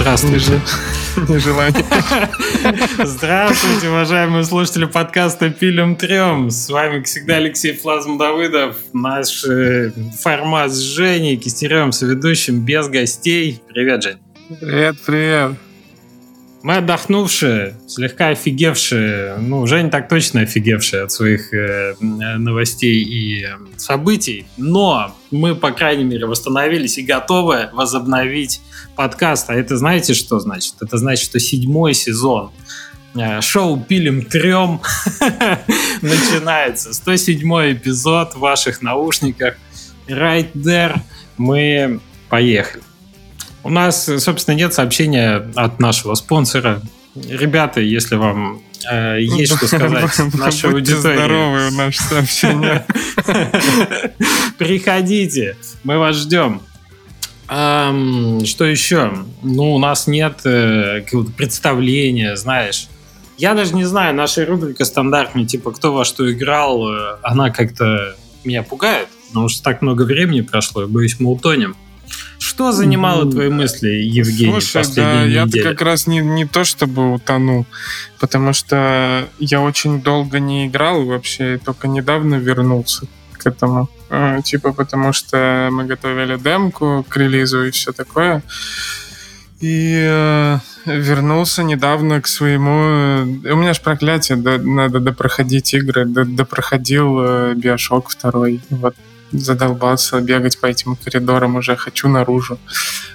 Здравствуйте. Нежелание. Здравствуйте, уважаемые слушатели подкаста «Пилим трем». С вами, как всегда, Алексей Флазм Давыдов. Наш э, формат с Женей Кистеревым, соведущим, без гостей. Привет, Жень. Привет, привет. Мы отдохнувшие, слегка офигевшие, ну, Женя так точно офигевшие от своих э, новостей и э, событий, но мы, по крайней мере, восстановились и готовы возобновить подкаст. А это знаете, что значит? Это значит, что седьмой сезон э, шоу «Пилим трем» начинается. 107 эпизод в ваших наушниках. Right there. Мы поехали. У нас, собственно, нет сообщения от нашего спонсора. Ребята, если вам э, есть что сказать нашей аудитории. здоровы, наше сообщение. Приходите, мы вас ждем. Um, что еще? Ну, у нас нет э, какого-то представления, знаешь. Я даже не знаю, наша рубрика стандартная, типа, кто во что играл, э, она как-то меня пугает, потому что так много времени прошло, я боюсь, мы утонем. Что занимало твои мысли, Евгений, Слушай, да, я как раз не, не то чтобы утонул, потому что я очень долго не играл вообще, только недавно вернулся к этому. А, типа потому что мы готовили демку к релизу и все такое. И э, вернулся недавно к своему... У меня же проклятие, да, надо допроходить игры. Допроходил э, Биошок второй. Вот задолбался бегать по этим коридорам уже, хочу наружу.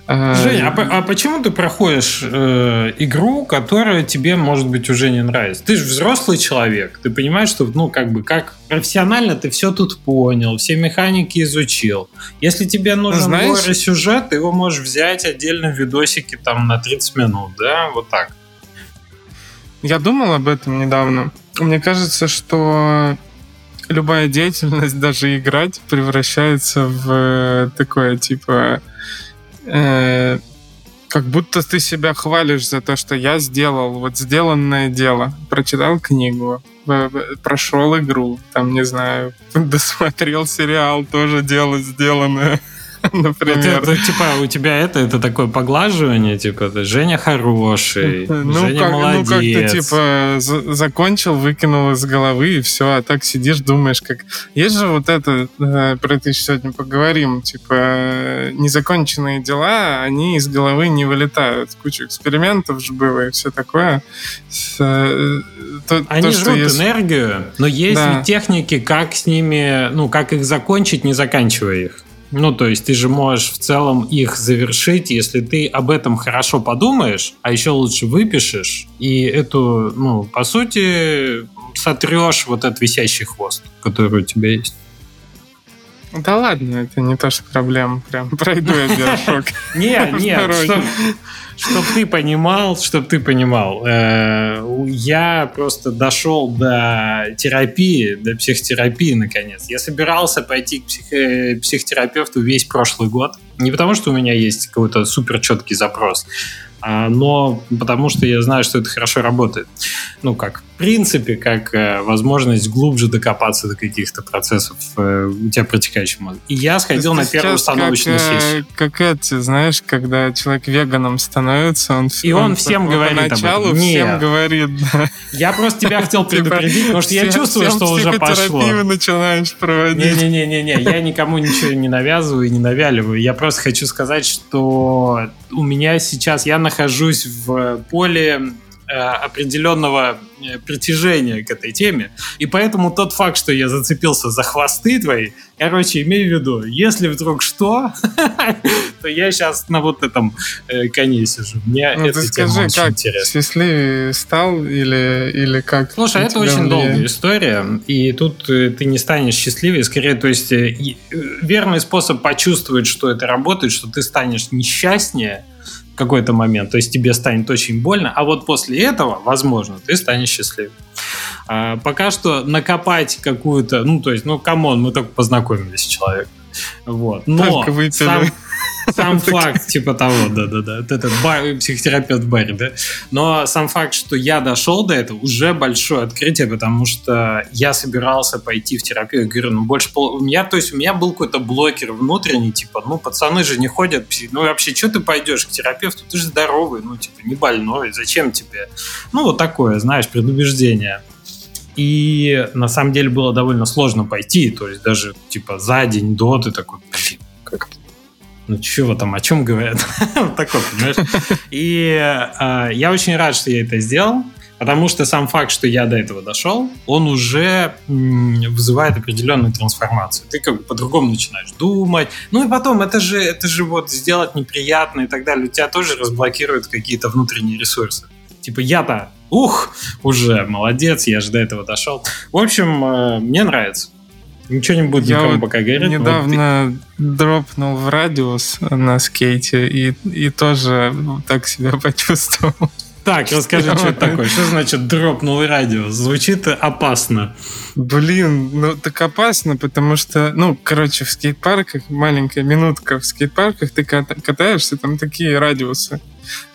Э, Женя, а, а почему ты проходишь э, игру, которая тебе, может быть, уже не нравится? Ты же взрослый человек, ты понимаешь, что, ну, как бы, как профессионально ты все тут понял, все механики изучил. Если тебе нужен Знаешь... сюжет, ты его можешь взять отдельно в видосике там на 30 минут, да, вот так. Я думал об этом недавно. Мне кажется, что любая деятельность, даже играть, превращается в э, такое, типа, э, как будто ты себя хвалишь за то, что я сделал вот сделанное дело. Прочитал книгу, прошел игру, там, не знаю, досмотрел сериал, тоже дело сделанное. например. Это, это, типа, у тебя это, это такое поглаживание, типа, Женя хороший, ну, Женя как, молодец. Ну, как-то, типа, за- закончил, выкинул из головы, и все, а так сидишь, думаешь, как... Есть же вот это, э, про это еще сегодня поговорим, типа, незаконченные дела, они из головы не вылетают. Куча экспериментов же было и все такое. С, э, то, они то, жрут есть... энергию, но есть да. техники, как с ними, ну, как их закончить, не заканчивая их. Ну, то есть ты же можешь в целом их завершить, если ты об этом хорошо подумаешь, а еще лучше выпишешь, и эту, ну, по сути, сотрешь вот этот висящий хвост, который у тебя есть. Да ладно, это не то, что проблема. Прям пройду я биошок. Не, не, чтобы ты понимал, чтобы ты понимал, э, я просто дошел до терапии, до психотерапии наконец. Я собирался пойти к псих, психотерапевту весь прошлый год. Не потому, что у меня есть какой-то супер четкий запрос, но потому что я знаю, что это хорошо работает. Ну, как в принципе, как э, возможность глубже докопаться до каких-то процессов э, у тебя протекающих мозг. И я сходил на первую установочную как, э, сессию. Как эти, знаешь, когда человек веганом становится, он, И он, он всем говорит поначалу об этом. всем говорит. Я просто тебя хотел типа, предупредить, потому что я чувствую, что уже пошло. начинаешь проводить. Не-не-не, я никому ничего не навязываю и не навяливаю. Я просто хочу сказать, что у меня сейчас, я нахожусь в поле определенного э, притяжения к этой теме. И поэтому тот факт, что я зацепился за хвосты твои, короче, имею в виду, если вдруг что, то я сейчас на вот этом э, коне сижу. Мне ну, это ты скажи, как интересно. счастливее стал или, или как? Слушай, это очень долгая история, и тут ты не станешь счастливее, скорее, то есть верный способ почувствовать, что это работает, что ты станешь несчастнее, какой-то момент, то есть тебе станет очень больно, а вот после этого, возможно, ты станешь счастливым. А, пока что накопать какую-то, ну, то есть, ну, come on, мы только познакомились с человеком. Вот. Но. Сам... Сам факт, типа того, да-да-да. Этот бар, психотерапевт Барри, да. Но сам факт, что я дошел до этого, уже большое открытие, потому что я собирался пойти в терапию. Я говорю, ну больше пол... У меня, то есть у меня был какой-то блокер внутренний, типа, ну пацаны же не ходят, ну вообще, что ты пойдешь к терапевту? Ты же здоровый, ну типа, не больной, зачем тебе? Ну вот такое, знаешь, предубеждение. И на самом деле было довольно сложно пойти, то есть даже типа за день до ты такой, блин, как ну чего там, о чем говорят? Такой, понимаешь? И э, я очень рад, что я это сделал, потому что сам факт, что я до этого дошел, он уже м, вызывает определенную трансформацию. Ты как бы по-другому начинаешь думать. Ну и потом, это же, это же вот сделать неприятно и так далее. У тебя тоже разблокируют какие-то внутренние ресурсы. Типа я-то, ух, уже молодец, я же до этого дошел. В общем, э, мне нравится. Ничего не будет Я никому вот пока говорить. недавно дропнул в радиус на скейте и, и тоже так себя почувствовал. Так, расскажи, что это такое. Что значит дропнул радио? Звучит опасно. Блин, ну так опасно, потому что, ну, короче, в скейт-парках, маленькая минутка, в скейт-парках ты ката- катаешься, там такие радиусы.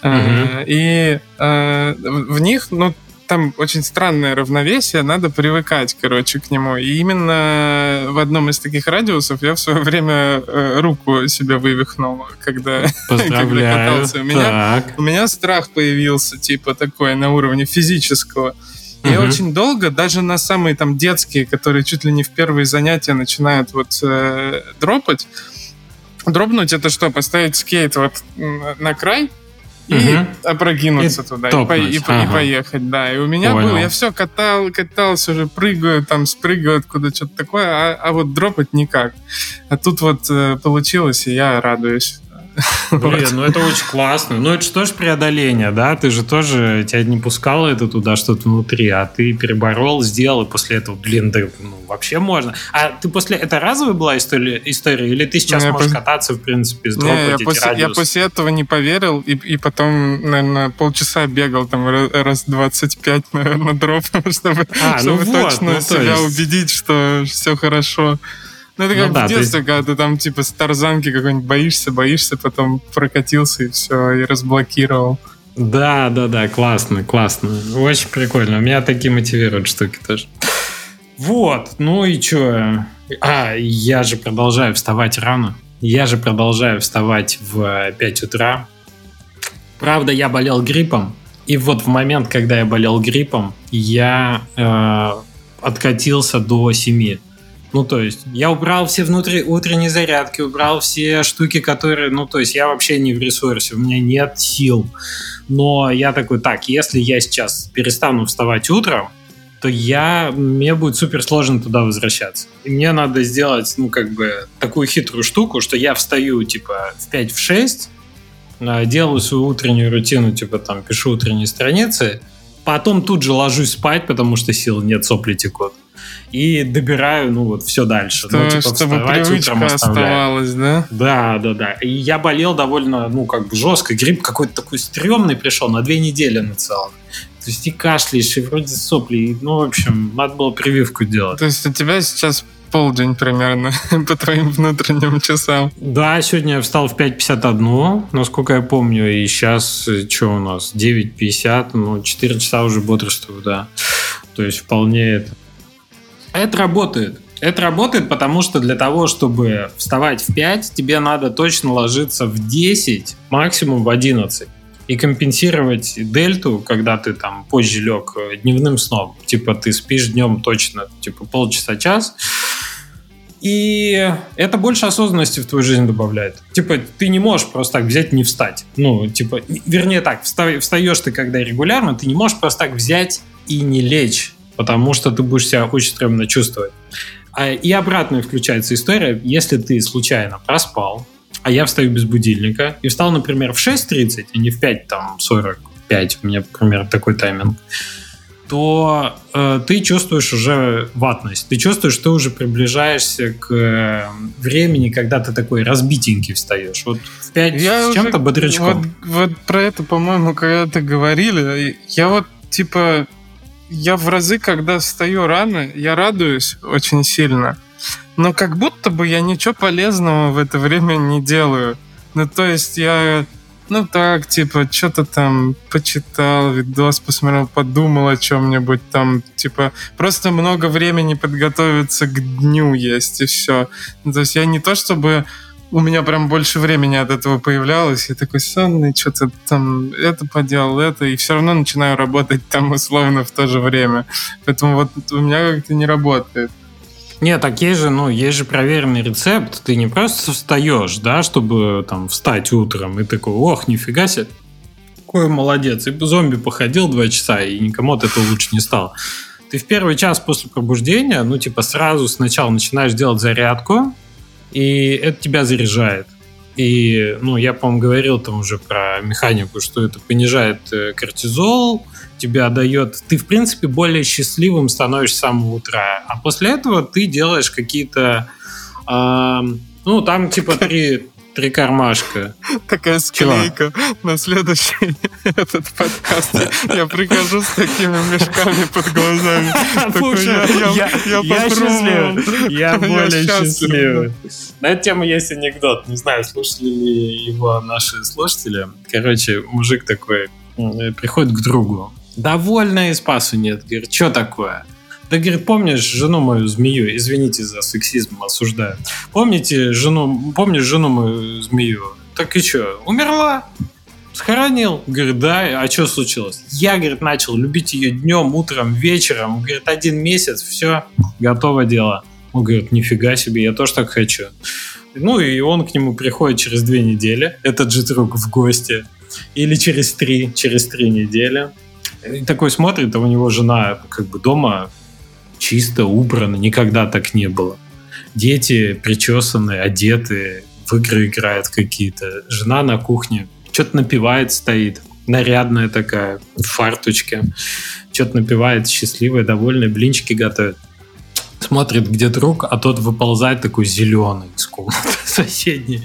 А, и а, в них, ну, там очень странное равновесие, надо привыкать, короче, к нему. И именно в одном из таких радиусов я в свое время э, руку себе вывихнул, когда, когда катался. У меня, Так. у меня страх появился, типа, такой на уровне физического. И Мгм. очень долго, даже на самые там детские, которые чуть ли не в первые занятия начинают вот э, дропать. Дропнуть это что? Поставить скейт вот на край и опрокинуться И туда, и, топнуть, по- и по- и ага. поехать, да. И у меня Понял. было, я все катал, катался уже, прыгаю, там спрыгаю откуда что-то такое, а, а вот дропать никак. А тут вот э, получилось, и я радуюсь. Блин, Вот. ну это очень классно. Ну это же тоже преодоление, да? Ты же тоже, тебя не пускало это туда что-то внутри, а ты переборол, сделал, и после этого, блин, да ну, вообще можно. А ты после... Это разовая была история, история или ты сейчас Не, можешь пос- кататься, в принципе, Не, сдропать я, после, я после этого не поверил, и, и потом, наверное, полчаса бегал там ра- раз 25, наверное, дропом, чтобы, А, ну чтобы вот, точно ну себя есть- убедить, что все хорошо. Ну, это Ну как да, в детстве, когда ты там, типа, с тарзанки какой-нибудь боишься, боишься, потом прокатился и все, и разблокировал. Да, да, да, классно, классно. Очень прикольно. Меня такие мотивируют штуки тоже. Вот, ну и чё? А, я же продолжаю вставать рано. Я же продолжаю вставать в 5 утра. Правда, я болел гриппом. И вот в момент, когда я болел гриппом, я э, откатился до 7. Ну, то есть, я убрал все внутри утренние зарядки, убрал все штуки, которые... Ну, то есть, я вообще не в ресурсе, у меня нет сил. Но я такой, так, если я сейчас перестану вставать утром, то я, мне будет супер сложно туда возвращаться. И мне надо сделать, ну, как бы, такую хитрую штуку, что я встаю, типа, в 5 в 6, а, делаю свою утреннюю рутину, типа, там, пишу утренние страницы, потом тут же ложусь спать, потому что сил нет, сопли текут. И добираю, ну, вот, все дальше. ну, Что- типа, чтобы привычка оставалась, да? Да, да, да. И я болел довольно, ну, как бы жестко. Грипп какой-то такой стрёмный пришел на две недели на целых. То есть и кашляешь, и вроде сопли. и, ну, в общем, надо было прививку делать. То есть у тебя сейчас полдень примерно по твоим внутренним часам. Да, сегодня я встал в 5.51, насколько я помню, и сейчас, что у нас, 9.50, ну, 4 часа уже бодрствую, да. То есть вполне это... Это работает. Это работает, потому что для того, чтобы вставать в 5, тебе надо точно ложиться в 10, максимум в 11. И компенсировать дельту, когда ты там позже лег э, дневным сном. Типа ты спишь днем точно, типа полчаса-час. И это больше осознанности в твою жизнь добавляет. Типа, ты не можешь просто так взять не встать. Ну, типа, вернее так, вста- встаешь ты когда регулярно, ты не можешь просто так взять и не лечь, потому что ты будешь себя очень стрёмно чувствовать. А, и обратная включается история, если ты случайно проспал, а я встаю без будильника, и встал, например, в 6.30, а не в 5, там, 45, у меня, например, такой тайминг, то э, ты чувствуешь уже ватность. Ты чувствуешь, что ты уже приближаешься к э, времени, когда ты такой разбитенький встаешь. Вот в 5 с уже- чем-то бодрячком. Вот, вот про это, по-моему, когда-то говорили. Я вот, типа, я в разы, когда встаю рано, я радуюсь очень сильно. Но как будто бы я ничего полезного в это время не делаю. Ну, то есть я ну так, типа, что-то там почитал, видос посмотрел, подумал о чем-нибудь там, типа, просто много времени подготовиться к дню есть, и все. Ну, то есть я не то, чтобы у меня прям больше времени от этого появлялось. Я такой сонный, что-то там это поделал, это, и все равно начинаю работать там условно в то же время. Поэтому вот у меня как-то не работает. Нет, так есть же, ну, есть же проверенный рецепт. Ты не просто встаешь, да, чтобы там встать утром и такой, ох, нифига себе, какой молодец. И зомби походил два часа, и никому от этого лучше не стало. Ты в первый час после пробуждения, ну, типа, сразу сначала начинаешь делать зарядку, и это тебя заряжает. И, ну, я, по-моему, говорил там уже про механику, что это понижает э, кортизол, тебя дает... Ты, в принципе, более счастливым становишься с самого утра. А после этого ты делаешь какие-то... Э, ну, там, типа, три, три кармашка. Такая склейка на следующий этот подкаст. Я прихожу с такими мешками под глазами. Я счастливый. Я более счастливый. На эту тему есть анекдот. Не знаю, слушали ли его наши слушатели. Короче, мужик такой приходит к другу. Довольно и спасу нет. Говорит, что такое? Да, говорит, помнишь жену мою змею? Извините за сексизм, осуждаю. Помните жену, помнишь жену мою змею? Так и что, умерла? Схоронил? Говорит, да, а что случилось? Я, говорит, начал любить ее днем, утром, вечером. Говорит, один месяц, все, готово дело. Он говорит, нифига себе, я тоже так хочу. Ну и он к нему приходит через две недели, этот же друг в гости. Или через три, через три недели. И такой смотрит, а у него жена как бы дома чисто, убрано, никогда так не было. Дети причесаны, одеты, в игры играют какие-то. Жена на кухне что-то напивает, стоит, нарядная такая, в фарточке. Что-то напивает, счастливая, довольная, блинчики готовит. Смотрит, где друг, а тот выползает такой зеленый из комнаты соседней.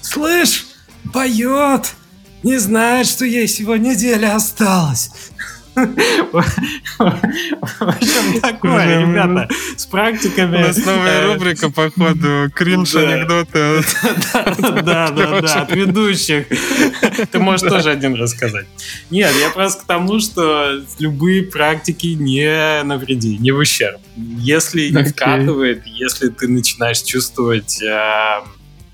Слышь, поет! Не знает, что ей всего неделя осталась. В общем, такое, ребята, с практиками. У нас новая э, рубрика, походу, кринж анекдоты. Да, да, да, от ведущих. Ты можешь тоже один рассказать. Нет, я просто к тому, что любые практики не навреди, не в ущерб. Если не вкатывает, если ты начинаешь чувствовать э,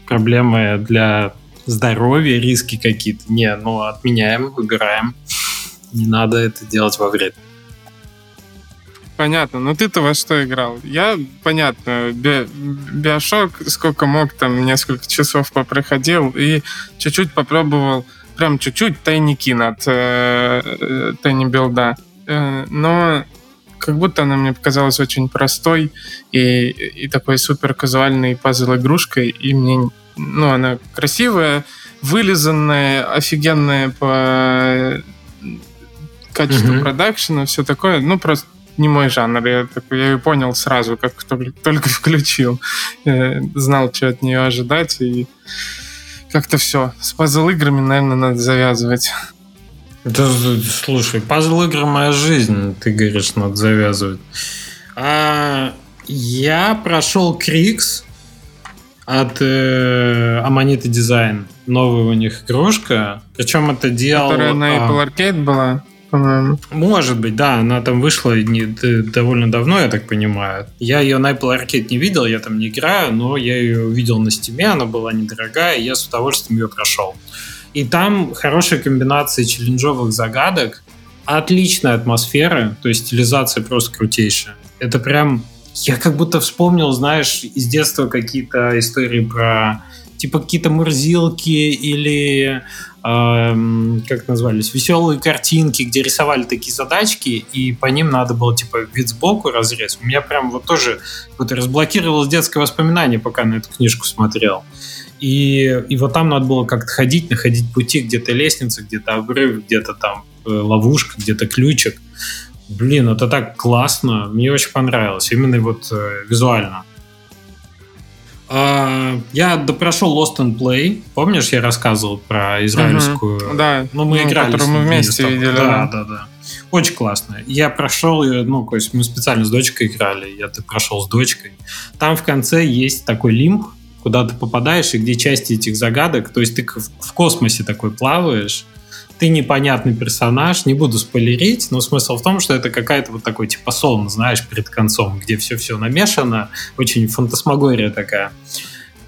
проблемы для здоровья, риски какие-то, не, ну, отменяем, выбираем. Не надо это делать во вред. Понятно. Но ты-то во что играл? Я, понятно, би Биошок сколько мог, там, несколько часов попроходил и чуть-чуть попробовал, прям чуть-чуть тайники над э, э, Тайни Билда. Э, но как будто она мне показалась очень простой и, и такой супер казуальной пазл-игрушкой, и мне, ну, она красивая, вылизанная, офигенная по качество mm-hmm. продакшена, все такое, ну, просто не мой жанр. Я, такой, я ее понял сразу, как только включил. Я знал, что от нее ожидать, и как-то все. С пазл-играми, наверное, надо завязывать. Да, слушай, пазл-игры моя жизнь, ты говоришь, надо завязывать. А, я прошел Creaks от э, Amanita Design. Новая у них игрушка. Причем это делал... Которая на а, Apple Arcade была? По-моему. Может быть, да, она там вышла не, довольно давно, я так понимаю. Я ее на Apple Arcade не видел, я там не играю, но я ее видел на Steam е, она была недорогая, и я с удовольствием ее прошел. И там хорошая комбинация челленджовых загадок, отличная атмосфера, то есть стилизация просто крутейшая. Это прям... Я как будто вспомнил, знаешь, из детства какие-то истории про типа какие-то мурзилки или как назвались, веселые картинки, где рисовали такие задачки, и по ним надо было типа вид сбоку разрез. У меня прям вот тоже вот разблокировалось детское воспоминание, пока на эту книжку смотрел. И, и вот там надо было как-то ходить, находить пути, где-то лестница, где-то обрыв, где-то там э, ловушка, где-то ключик. Блин, это так классно, мне очень понравилось, именно вот э, визуально. А, я допрошел Lost and Play. Помнишь, я рассказывал про израильскую? Угу. Да. Ну, мы ну, играли. Которую мы вместе видели. Да, да, да. Очень классно. Я прошел ее, ну, то есть мы специально с дочкой играли, я ты прошел с дочкой. Там в конце есть такой лимб, куда ты попадаешь и где части этих загадок. То есть ты в космосе такой плаваешь, ты непонятный персонаж, не буду спойлерить, но смысл в том, что это какая-то вот такой типа сон, знаешь, перед концом, где все-все намешано, очень фантасмагория такая.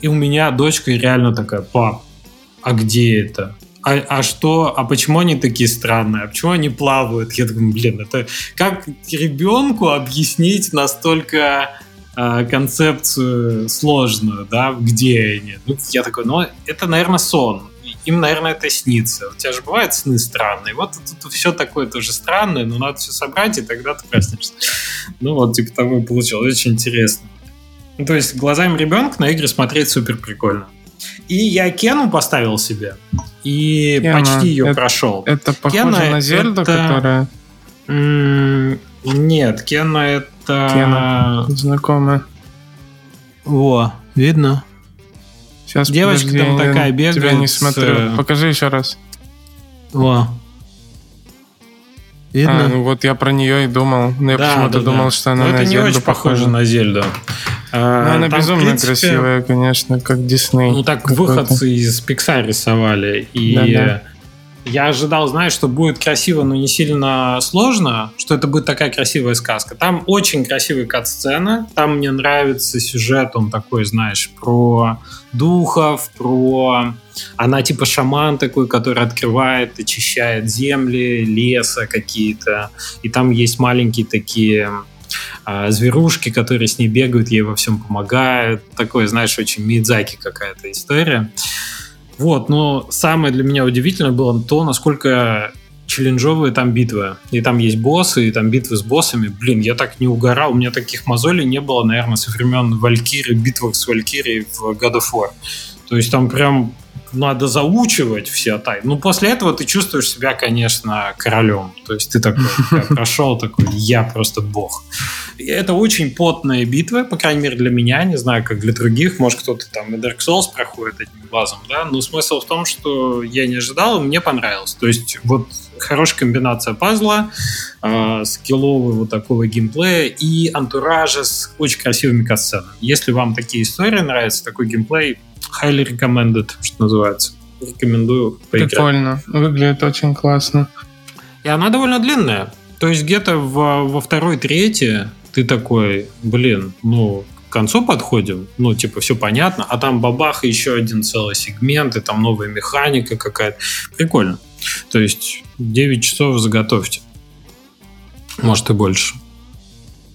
И у меня дочка реально такая, пап, а где это? А, а что, а почему они такие странные? А почему они плавают? Я думаю, блин, это как ребенку объяснить настолько э, концепцию сложную, да, где они? Ну, я такой, ну, это, наверное, сон. Им, наверное, это снится. У тебя же бывают сны странные. Вот тут все такое тоже странное, но надо все собрать, и тогда ты проснешься. Ну, вот, типа того и получилось. Очень интересно. Ну, то есть глазами ребенка на игры смотреть супер прикольно. И я Кену поставил себе. И Кена. почти ее это, прошел. Это похоже Кена на Зельду, это... которая... Нет, Кена это... Кена. Знакомая. Во, видно? Сейчас, Девочка подожди, там такая бегает. Тебя не смотрю. С... Покажи еще раз. Во. Видно? А, ну вот я про нее и думал. Но я да, почему-то да, думал, да. что она Но на это Зельду не очень похожа на Зельду. А, ну, она там, безумно принципе, красивая, конечно, как Дисней. Ну так выходцы из Pixar рисовали. И да, да. Я ожидал, знаешь, что будет красиво, но не сильно сложно, что это будет такая красивая сказка. Там очень красивая кат-сцена. Там мне нравится сюжет, он такой, знаешь, про духов, про... Она типа шаман такой, который открывает, очищает земли, леса какие-то. И там есть маленькие такие а, зверушки, которые с ней бегают, ей во всем помогают. Такое, знаешь, очень Мидзаки какая-то история. Вот, но самое для меня удивительное было то, насколько челленджовые там битвы. И там есть боссы, и там битвы с боссами. Блин, я так не угорал. У меня таких мозолей не было, наверное, со времен Валькирии, битвах с Валькирией в God of War. То есть там прям надо заучивать все тайны. Ну, после этого ты чувствуешь себя, конечно, королем. То есть ты такой прошел такой, я просто бог. И это очень потная битва, по крайней мере, для меня. Не знаю, как для других. Может, кто-то там и Dark Souls проходит одним глазом, да? Но смысл в том, что я не ожидал, и мне понравилось. То есть вот хорошая комбинация пазла, э, скиллового вот такого геймплея и антуража с очень красивыми катсценами. Если вам такие истории нравятся, такой геймплей, highly recommended, что называется. Рекомендую поиграть. Прикольно. Выглядит очень классно. И она довольно длинная. То есть где-то во, во второй трети ты такой, блин, ну, к концу подходим, ну, типа, все понятно, а там бабах еще один целый сегмент, и там новая механика какая-то. Прикольно. То есть 9 часов заготовьте. Может и больше.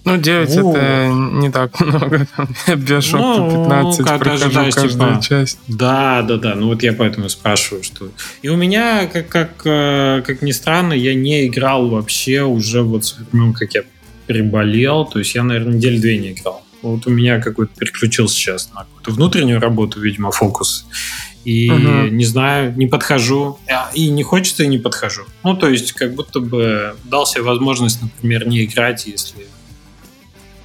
Ну, 9 О. это не так много. Биошок ну, 15, как прохожу каждую типа, часть. Да, да, да. Ну вот я поэтому спрашиваю, что... И у меня, как, как, э, как ни странно, я не играл вообще уже вот с времен, как я приболел. То есть я, наверное, недели две не играл. Вот у меня какой-то переключился сейчас на какую-то внутреннюю работу, видимо, фокус. И угу. не знаю, не подхожу. А, и не хочется, и не подхожу. Ну, то есть, как будто бы дал себе возможность, например, не играть, если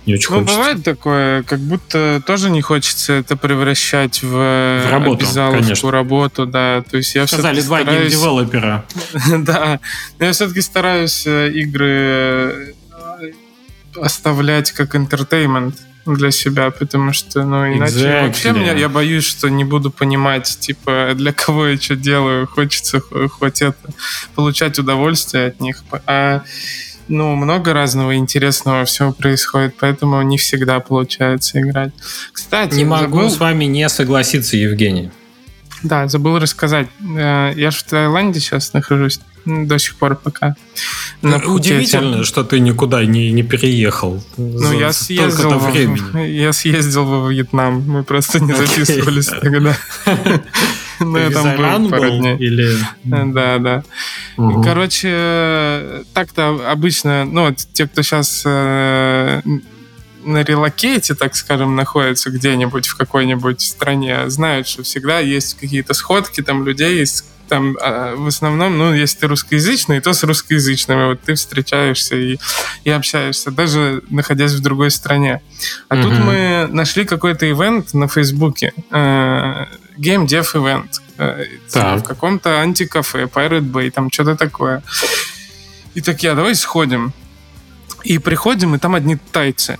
не очень ну, хочется. бывает такое, как будто тоже не хочется это превращать в, в работу, конечно. работу, да. То есть я Сказали два стараюсь... геймдевелопера. да. Я все-таки стараюсь э, игры э, оставлять как entertainment для себя, потому что, ну, иначе exactly. вообще меня, я боюсь, что не буду понимать, типа, для кого я что делаю, хочется хоть это, получать удовольствие от них, а ну, много разного интересного всего происходит, поэтому не всегда получается играть. Кстати, не могу забыл... с вами не согласиться, Евгений. Да, забыл рассказать. Э, я же в Таиланде сейчас нахожусь до сих пор пока. На Удивительно, что ты никуда не, не переехал. Ну, я съездил, во, я съездил во Вьетнам. Мы просто не записывались тогда. Был пару дней. Или... Да, да. Короче, так-то обычно, ну, те, кто сейчас э, на релокейте, так скажем, находятся где-нибудь в какой-нибудь стране, знают, что всегда есть какие-то сходки там людей, есть там а, в основном, ну, если ты русскоязычный, то с русскоязычными. Вот ты встречаешься и, и общаешься, даже находясь в другой стране. А mm-hmm. тут мы нашли какой-то ивент на Фейсбуке. Э, Game Dev Event. Э, в каком-то антикафе, Pirate Bay, там что-то такое. И такие, а давай сходим. И приходим, и там одни тайцы.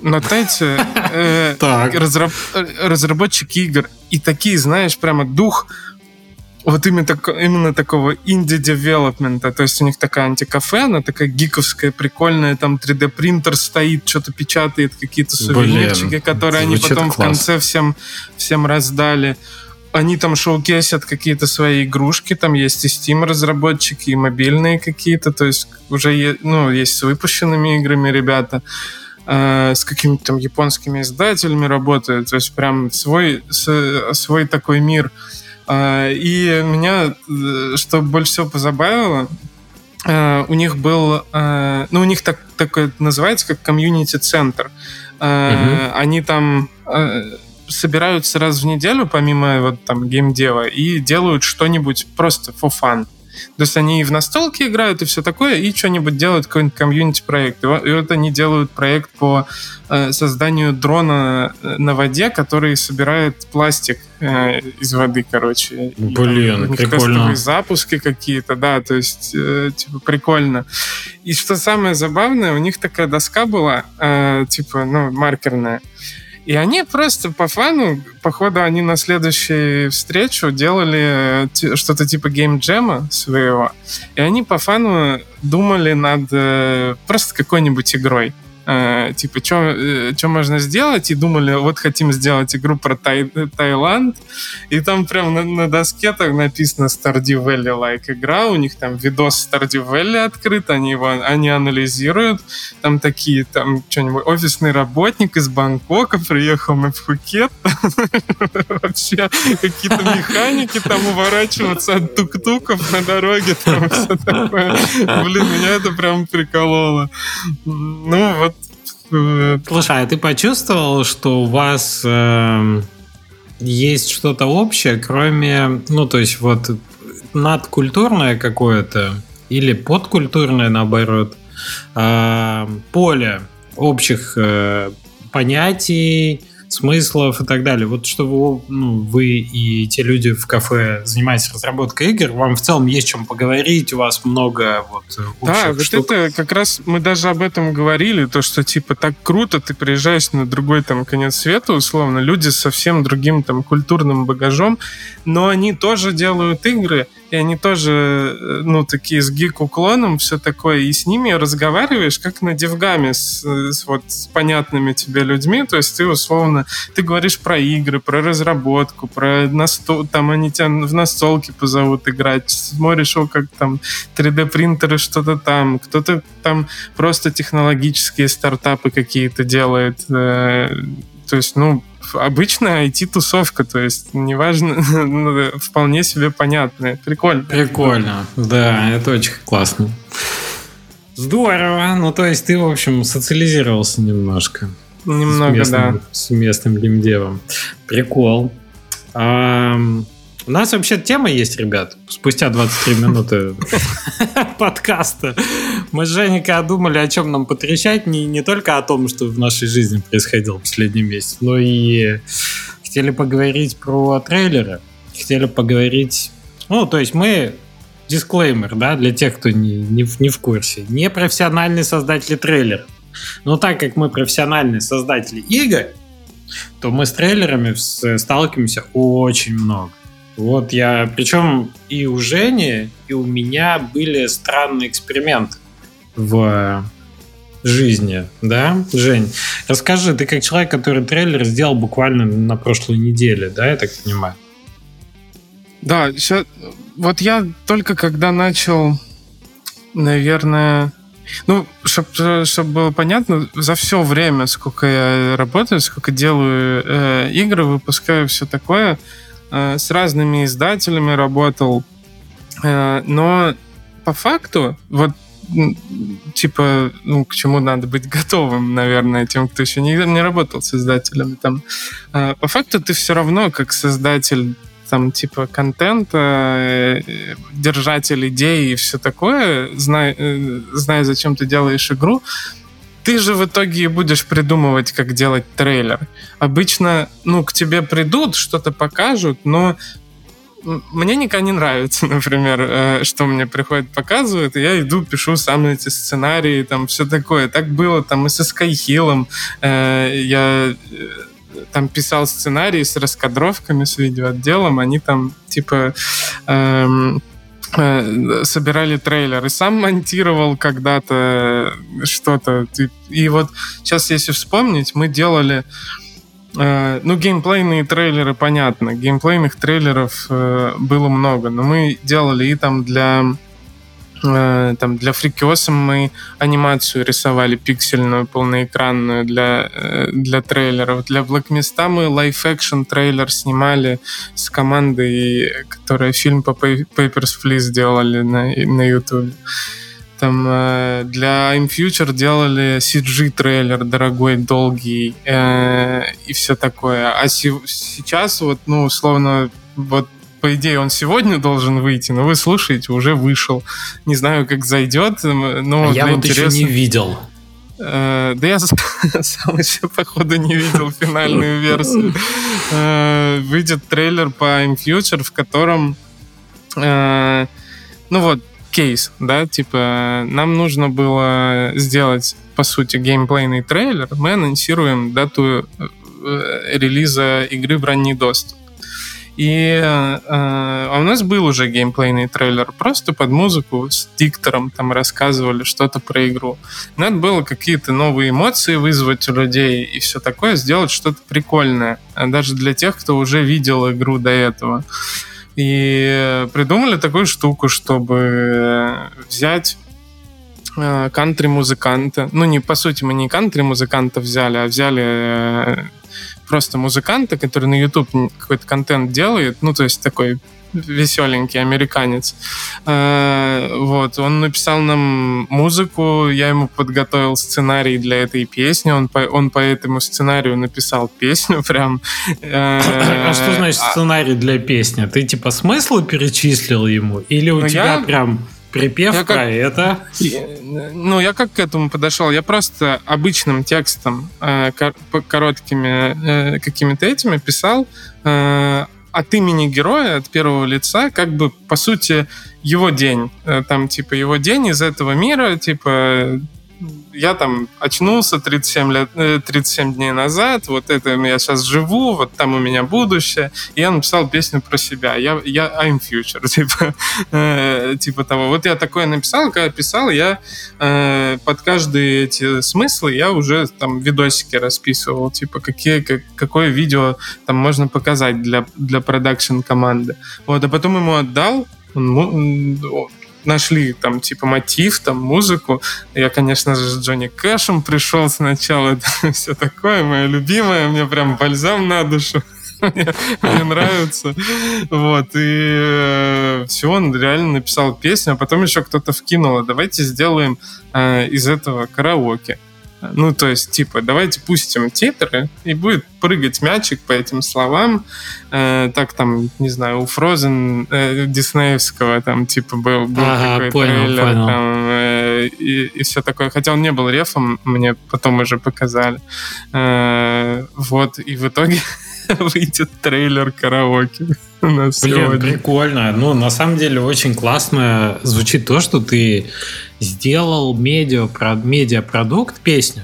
на Тайте э, разраб, разработчики игр и такие, знаешь, прямо дух вот именно, так, именно такого инди-девелопмента. То есть у них такая антикафе, она такая гиковская, прикольная, там 3D-принтер стоит, что-то печатает, какие-то сувенирчики, Блин, которые они потом класс. в конце всем, всем раздали. Они там шоукесят какие-то свои игрушки, там есть и Steam разработчики, и мобильные какие-то, то есть уже ну, есть с выпущенными играми ребята э, с какими-то там японскими издателями работают, то есть прям свой, свой такой мир. И меня, э, что больше всего позабавило, э, у них был, э, ну, у них так, такое называется, как комьюнити-центр. Угу. Они там собираются раз в неделю, помимо вот там геймдева, и делают что-нибудь просто for fun. То есть они и в настолке играют, и все такое, и что-нибудь делают, какой-нибудь комьюнити-проект. И вот они делают проект по э, созданию дрона э, на воде, который собирает пластик э, из воды, короче. Блин, и, там, прикольно. запуски какие-то, да, то есть, э, типа, прикольно. И что самое забавное, у них такая доска была, э, типа, ну, маркерная, и они просто по фану, походу, они на следующую встречу делали э, что-то типа геймджема своего. И они по фану думали над э, просто какой-нибудь игрой э, типа, что э, можно сделать, и думали, вот хотим сделать игру про Тай, Таиланд, и там прям на, на доске так написано Stardew Valley like игра, у них там видос Stardew Valley открыт, они его они анализируют, там такие, там что-нибудь, офисный работник из Бангкока приехал на Пхукет, вообще какие-то механики там уворачиваться от тук-туков на дороге, там все такое. Блин, меня это прям прикололо. Ну, вот Слушай, а ты почувствовал, что у вас э, есть что-то общее, кроме, ну, то есть вот надкультурное какое-то или подкультурное, наоборот, э, поле общих э, понятий, смыслов и так далее. Вот что вы, ну, вы и те люди в кафе занимаетесь разработкой игр, вам в целом есть чем поговорить, у вас много вот Да, вот штук. это как раз мы даже об этом говорили, то, что типа так круто, ты приезжаешь на другой там конец света, условно, люди с совсем другим там культурным багажом, но они тоже делают игры, и они тоже, э, ну, такие с гик-уклоном, все такое, и с ними разговариваешь, как на девгаме, с, с, вот, с понятными тебе людьми, то есть ты, условно, ты говоришь про игры, про разработку, про настол, там они тебя в настолки позовут играть, смотришь, о, как там 3D-принтеры что-то там, кто-то там просто технологические стартапы какие-то делает, э, то есть, ну, обычная IT-тусовка, то есть неважно, вполне себе понятная. Прикольно. Прикольно, да, это очень классно. Здорово. Ну, то есть ты, в общем, социализировался немножко. Немного, с местным, да. С местным геймдевом. Прикол. А, у нас вообще тема есть, ребят. Спустя 23 минуты подкаста мы с Женей думали, о чем нам потрещать. Не, не только о том, что в нашей жизни происходило в последний месяц, но и хотели поговорить про трейлеры. Хотели поговорить... Ну, то есть мы дисклеймер, да, для тех, кто не, не, не в курсе. Не профессиональные создатели трейлеров. Но так как мы профессиональные создатели игр, то мы с трейлерами сталкиваемся очень много. Вот я, причем и у Жени, и у меня были странные эксперименты в жизни, да, Жень? Расскажи, ты как человек, который трейлер сделал буквально на прошлой неделе, да, я так понимаю? Да, сейчас, вот я только когда начал, наверное, ну, чтобы чтоб было понятно, за все время, сколько я работаю, сколько делаю э, игры, выпускаю все такое, Э, с разными издателями работал, э, но по факту, вот типа, ну, к чему надо быть готовым, наверное, тем, кто еще не, не работал с издателями. Там, э, по факту ты все равно, как создатель там типа контента, держатель идей и все такое, зная, зная, зачем ты делаешь игру, ты же в итоге будешь придумывать, как делать трейлер. Обычно, ну, к тебе придут, что-то покажут, но мне никогда не нравится, например, э, что мне приходит, показывают, и я иду, пишу сам эти сценарии, там, все такое. Так было там и со Скайхиллом. Э, я там писал сценарий с раскадровками, с видеоотделом, они там, типа, эм, собирали трейлер и сам монтировал когда-то что-то. И вот сейчас, если вспомнить, мы делали Э, ну, геймплейные трейлеры, понятно. Геймплейных трейлеров э, было много, но мы делали и там для э, там для фрикиоса мы анимацию рисовали пиксельную, полноэкранную для, для трейлеров. Для Black Mist мы live-action трейлер снимали с командой, которая фильм по Papers, Please делали на, на YouTube. Там э, для I'm Future делали CG-трейлер дорогой, долгий э, и все такое. А си- сейчас вот, ну, условно, вот по идее, он сегодня должен выйти, но вы слушаете, уже вышел. Не знаю, как зайдет, но а Я вот интереса... еще не видел. Э, да я сам еще, походу, не видел финальную версию. Э, выйдет трейлер по I'm Future, в котором... Э, ну вот, кейс, да, типа нам нужно было сделать, по сути, геймплейный трейлер, мы анонсируем дату э, релиза игры в ранний доступ. И э, а у нас был уже геймплейный трейлер, просто под музыку с диктором там рассказывали что-то про игру. Надо было какие-то новые эмоции вызвать у людей и все такое, сделать что-то прикольное, даже для тех, кто уже видел игру до этого. И придумали такую штуку, чтобы взять э, кантри-музыканта. Ну, не по сути, мы не кантри-музыканта взяли, а взяли э, просто музыканта, который на YouTube какой-то контент делает. Ну, то есть такой веселенький американец. Э, вот, он написал нам музыку, я ему подготовил сценарий для этой песни, он по, он по этому сценарию написал песню прям. Э, а что значит а сценарий для песни? Ты типа смыслы перечислил ему? Или у ну, тебя прям припевка как, это? Ну, я как к этому подошел? Я просто обычным текстом, э, короткими какими-то этими писал от имени героя, от первого лица, как бы, по сути, его день. Э, там, типа, его день из этого мира, типа, я там очнулся 37, лет, 37 э, дней назад, вот это я сейчас живу, вот там у меня будущее. И я написал песню про себя. Я, я I'm future, типа, э, типа того. Вот я такое написал, когда писал, я э, под каждые эти смыслы я уже там видосики расписывал, типа, какие, как, какое видео там можно показать для, для продакшн команды. Вот, а потом ему отдал, он, нашли там типа мотив, там музыку. Я, конечно же, с Джонни Кэшем пришел сначала, все такое, мое любимое, мне прям бальзам на душу. мне, мне нравится. Вот, и э, все, он реально написал песню, а потом еще кто-то вкинул, «А давайте сделаем э, из этого караоке. Ну, то есть, типа, давайте пустим титры, и будет прыгать мячик по этим словам. Э, так там, не знаю, у Фрозен э, Диснеевского там, типа, был, был ага, такой понял, трейлер. Понял. Там, э, и, и все такое. Хотя он не был рефом, мне потом уже показали. Э, вот, и в итоге выйдет трейлер караоке. У нас Блин, сегодня. прикольно. Ну, на самом деле, очень классно звучит то, что ты сделал медиа, медиапродукт, песню,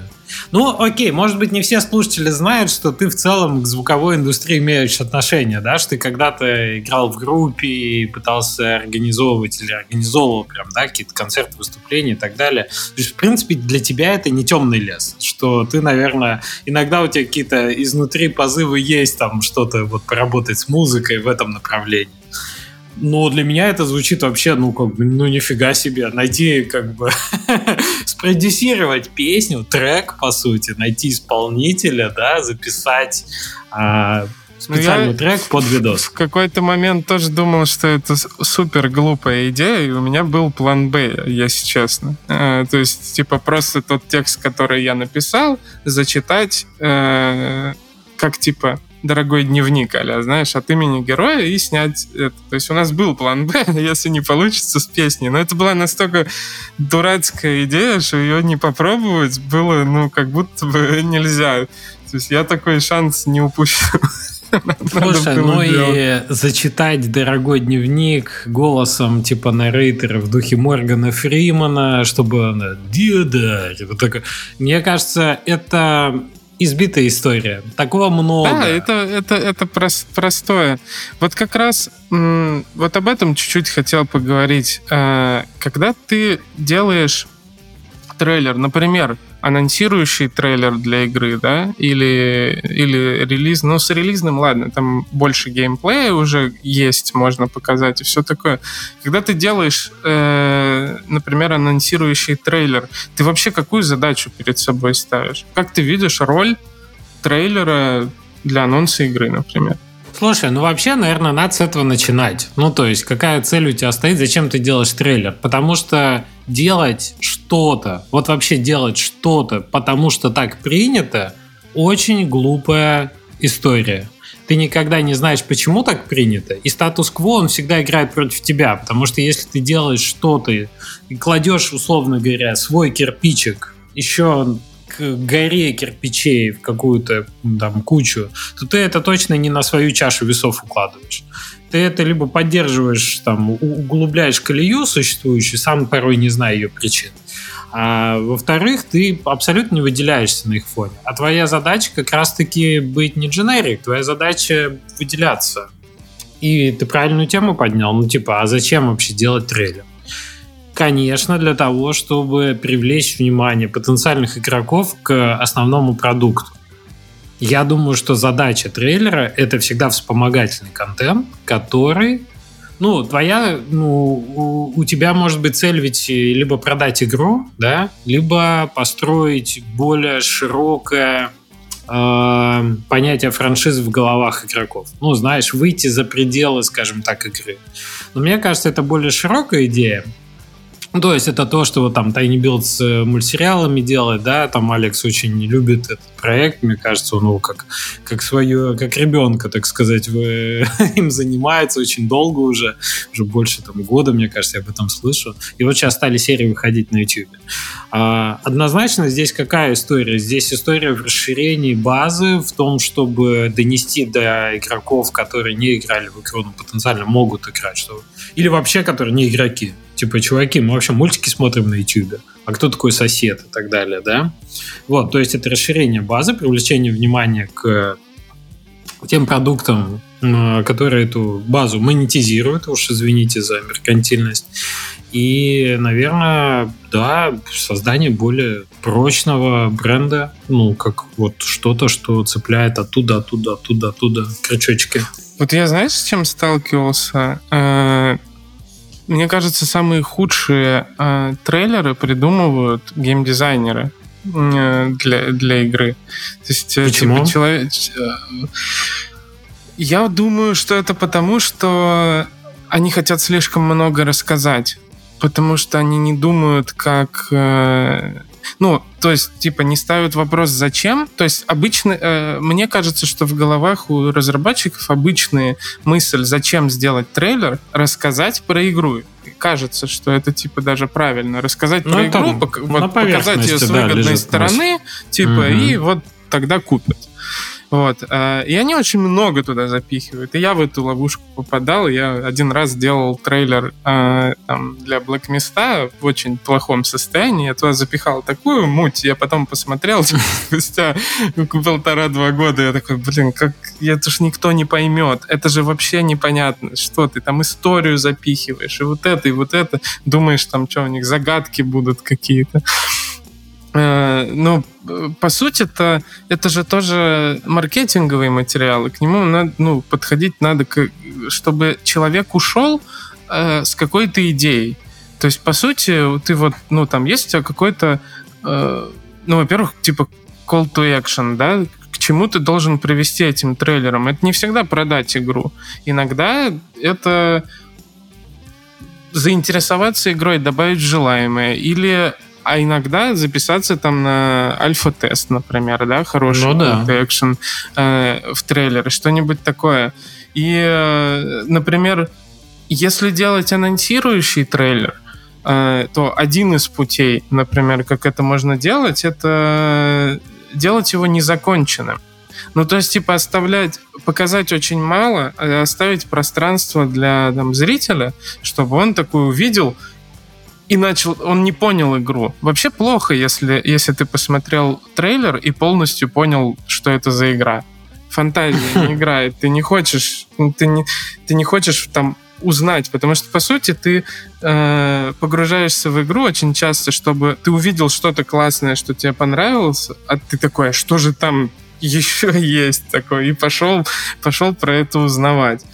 ну, окей, может быть, не все слушатели знают, что ты в целом к звуковой индустрии имеешь отношение, да, что ты когда-то играл в группе и пытался организовывать или организовывал прям, да, какие-то концерты, выступления и так далее. То есть, в принципе, для тебя это не темный лес, что ты, наверное, иногда у тебя какие-то изнутри позывы есть там что-то вот поработать с музыкой в этом направлении. Но для меня это звучит вообще, ну, как бы, ну, нифига себе. Найти, как бы, спродюсировать песню, трек, по сути, найти исполнителя, да, записать а, специальный ну, трек под видос. В какой-то момент тоже думал, что это супер глупая идея, и у меня был план Б, если честно. Э, то есть, типа, просто тот текст, который я написал, зачитать э, как, типа, дорогой дневник, аля, знаешь, от имени героя и снять это. То есть у нас был план Б, если не получится с песней. Но это была настолько дурацкая идея, что ее не попробовать было, ну, как будто бы нельзя. То есть я такой шанс не упущу. Слушай, ну и зачитать дорогой дневник голосом типа наррейтера в духе Моргана Фримана, чтобы она «Деда!» вот такое. Мне кажется, это избитая история. Такого много. Да, это, это, это прос, простое. Вот как раз вот об этом чуть-чуть хотел поговорить. Э, когда ты делаешь трейлер, например, анонсирующий трейлер для игры, да, или, или релиз, ну, с релизным, ладно, там больше геймплея уже есть, можно показать и все такое. Когда ты делаешь, э, например, анонсирующий трейлер, ты вообще какую задачу перед собой ставишь? Как ты видишь роль трейлера для анонса игры, например? Слушай, ну вообще, наверное, надо с этого начинать. Ну, то есть, какая цель у тебя стоит, зачем ты делаешь трейлер? Потому что делать что-то, вот вообще делать что-то, потому что так принято, очень глупая история. Ты никогда не знаешь, почему так принято, и статус-кво, он всегда играет против тебя, потому что если ты делаешь что-то и кладешь, условно говоря, свой кирпичик еще к горе кирпичей в какую-то там кучу, то ты это точно не на свою чашу весов укладываешь. Ты это либо поддерживаешь, там, углубляешь колею существующую, сам порой не зная ее причин. А во-вторых, ты абсолютно не выделяешься на их фоне. А твоя задача как раз-таки быть не дженерик, твоя задача выделяться. И ты правильную тему поднял, ну типа, а зачем вообще делать трейлер? Конечно, для того, чтобы привлечь внимание потенциальных игроков к основному продукту. Я думаю, что задача трейлера — это всегда вспомогательный контент, который ну, твоя, ну, у, у тебя может быть цель ведь либо продать игру, да, либо построить более широкое э, понятие франшизы в головах игроков. Ну, знаешь, выйти за пределы, скажем так, игры. Но мне кажется, это более широкая идея, ну, то есть это то, что вот там Tiny Build с э, мультсериалами делает, да, там Алекс очень любит этот проект, мне кажется, он его как, как свое, как ребенка, так сказать, им занимается очень долго уже, уже больше там года, мне кажется, я об этом слышу. И вот сейчас стали серии выходить на YouTube. А, однозначно здесь какая история? Здесь история в расширении базы, в том, чтобы донести до игроков, которые не играли в игру, но потенциально могут играть, что... или вообще, которые не игроки, Типа, чуваки, мы вообще мультики смотрим на YouTube, а кто такой сосед и так далее, да? Вот, то есть это расширение базы, привлечение внимания к тем продуктам, которые эту базу монетизируют, уж извините за меркантильность. И, наверное, да, создание более прочного бренда, ну, как вот что-то, что цепляет оттуда, оттуда, оттуда, оттуда крючочки. Вот я, знаешь, с чем сталкивался? Мне кажется, самые худшие э, трейлеры придумывают геймдизайнеры э, для, для игры. То есть, э, Почему? Типа, человек... Э, я думаю, что это потому, что они хотят слишком много рассказать. Потому что они не думают, как... Э, ну, то есть, типа, не ставят вопрос «зачем?». То есть, обычно, э, мне кажется, что в головах у разработчиков обычная мысль «зачем сделать трейлер?» рассказать про игру. Кажется, что это, типа, даже правильно. Рассказать ну, про игру, пок- вот, показать ее с выгодной да, стороны, типа, угу. и вот тогда купят. Вот. Э, и они очень много туда запихивают. И я в эту ловушку попадал. Я один раз делал трейлер э, там, для Black Mist в очень плохом состоянии. Я туда запихал такую муть. Я потом посмотрел спустя полтора-два года. Я такой, блин, как это ж никто не поймет. Это же вообще непонятно. Что ты там историю запихиваешь, и вот это, и вот это. Думаешь, там что, у них загадки будут какие-то. Ну, по сути, это, это же тоже маркетинговый материал, и к нему надо, ну, подходить надо, чтобы человек ушел э, с какой-то идеей. То есть, по сути, ты вот, ну, там есть у тебя какой-то, э, ну, во-первых, типа call to action, да, к чему ты должен привести этим трейлером. Это не всегда продать игру. Иногда это заинтересоваться игрой, добавить желаемое, или а иногда записаться там на альфа-тест, например, да, хороший ну, да. экшен э, в трейлере, что-нибудь такое. И, э, например, если делать анонсирующий трейлер, э, то один из путей, например, как это можно делать, это делать его незаконченным. Ну, то есть, типа, оставлять показать очень мало, а оставить пространство для там, зрителя, чтобы он такой увидел и начал, он не понял игру. Вообще плохо, если, если ты посмотрел трейлер и полностью понял, что это за игра. Фантазия не играет. Ты не хочешь, ты не, ты не хочешь там узнать, потому что, по сути, ты э, погружаешься в игру очень часто, чтобы ты увидел что-то классное, что тебе понравилось, а ты такой, а что же там еще есть такое? И пошел, пошел про это узнавать.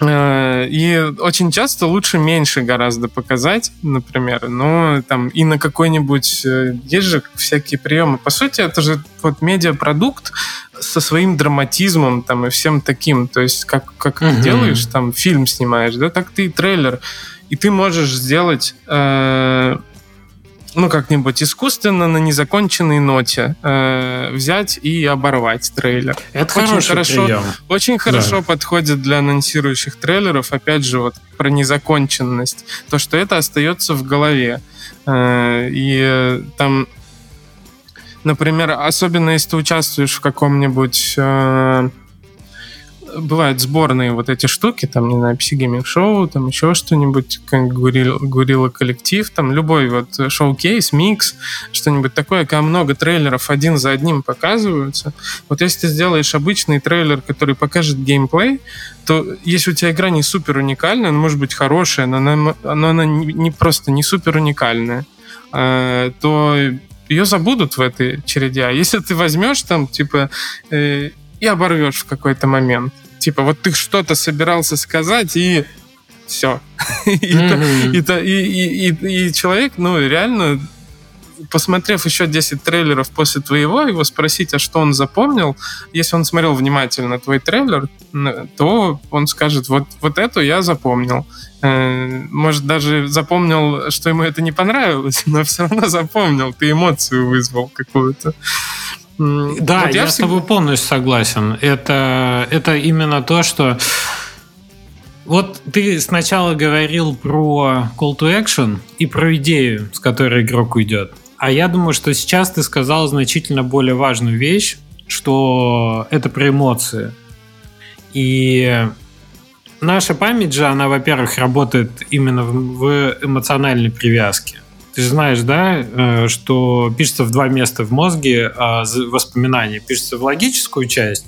Э, и очень часто лучше меньше гораздо показать, например, но там и на какой-нибудь... Э, есть же всякие приемы. По сути, это же вот медиапродукт со своим драматизмом там и всем таким. То есть как, как угу. ты делаешь, там фильм снимаешь, да, так ты и трейлер. И ты можешь сделать э, ну, как-нибудь искусственно на незаконченной ноте э, взять и оборвать трейлер. Это очень хорошо, прием. очень хорошо да. подходит для анонсирующих трейлеров. Опять же, вот про незаконченность, то что это остается в голове э, и э, там, например, особенно если ты участвуешь в каком-нибудь э, бывают сборные вот эти штуки, там, не знаю, псигейминг шоу, там еще что-нибудь, как Гурил, Гурила коллектив, там любой вот шоу-кейс, микс, что-нибудь такое, когда много трейлеров один за одним показываются. Вот если ты сделаешь обычный трейлер, который покажет геймплей, то если у тебя игра не супер уникальная, она может быть хорошая, но она, но она не просто не супер уникальная, э, то ее забудут в этой череде. А если ты возьмешь там, типа, э, и оборвешь в какой-то момент. Типа, вот ты что-то собирался сказать, и все. И человек, ну, реально посмотрев еще 10 трейлеров после твоего, его спросить, а что он запомнил, если он смотрел внимательно твой трейлер, то он скажет, вот, вот эту я запомнил. Э, может, даже запомнил, что ему это не понравилось, но все равно запомнил, ты эмоцию вызвал какую-то. Да, вот я, я всегда... с тобой полностью согласен. Это, это именно то, что... Вот ты сначала говорил про call to action и про идею, с которой игрок уйдет. А я думаю, что сейчас ты сказал значительно более важную вещь, что это про эмоции. И наша память же, она, во-первых, работает именно в эмоциональной привязке. Ты же знаешь, да, э, что пишется в два места в мозге а воспоминания. Пишется в логическую часть,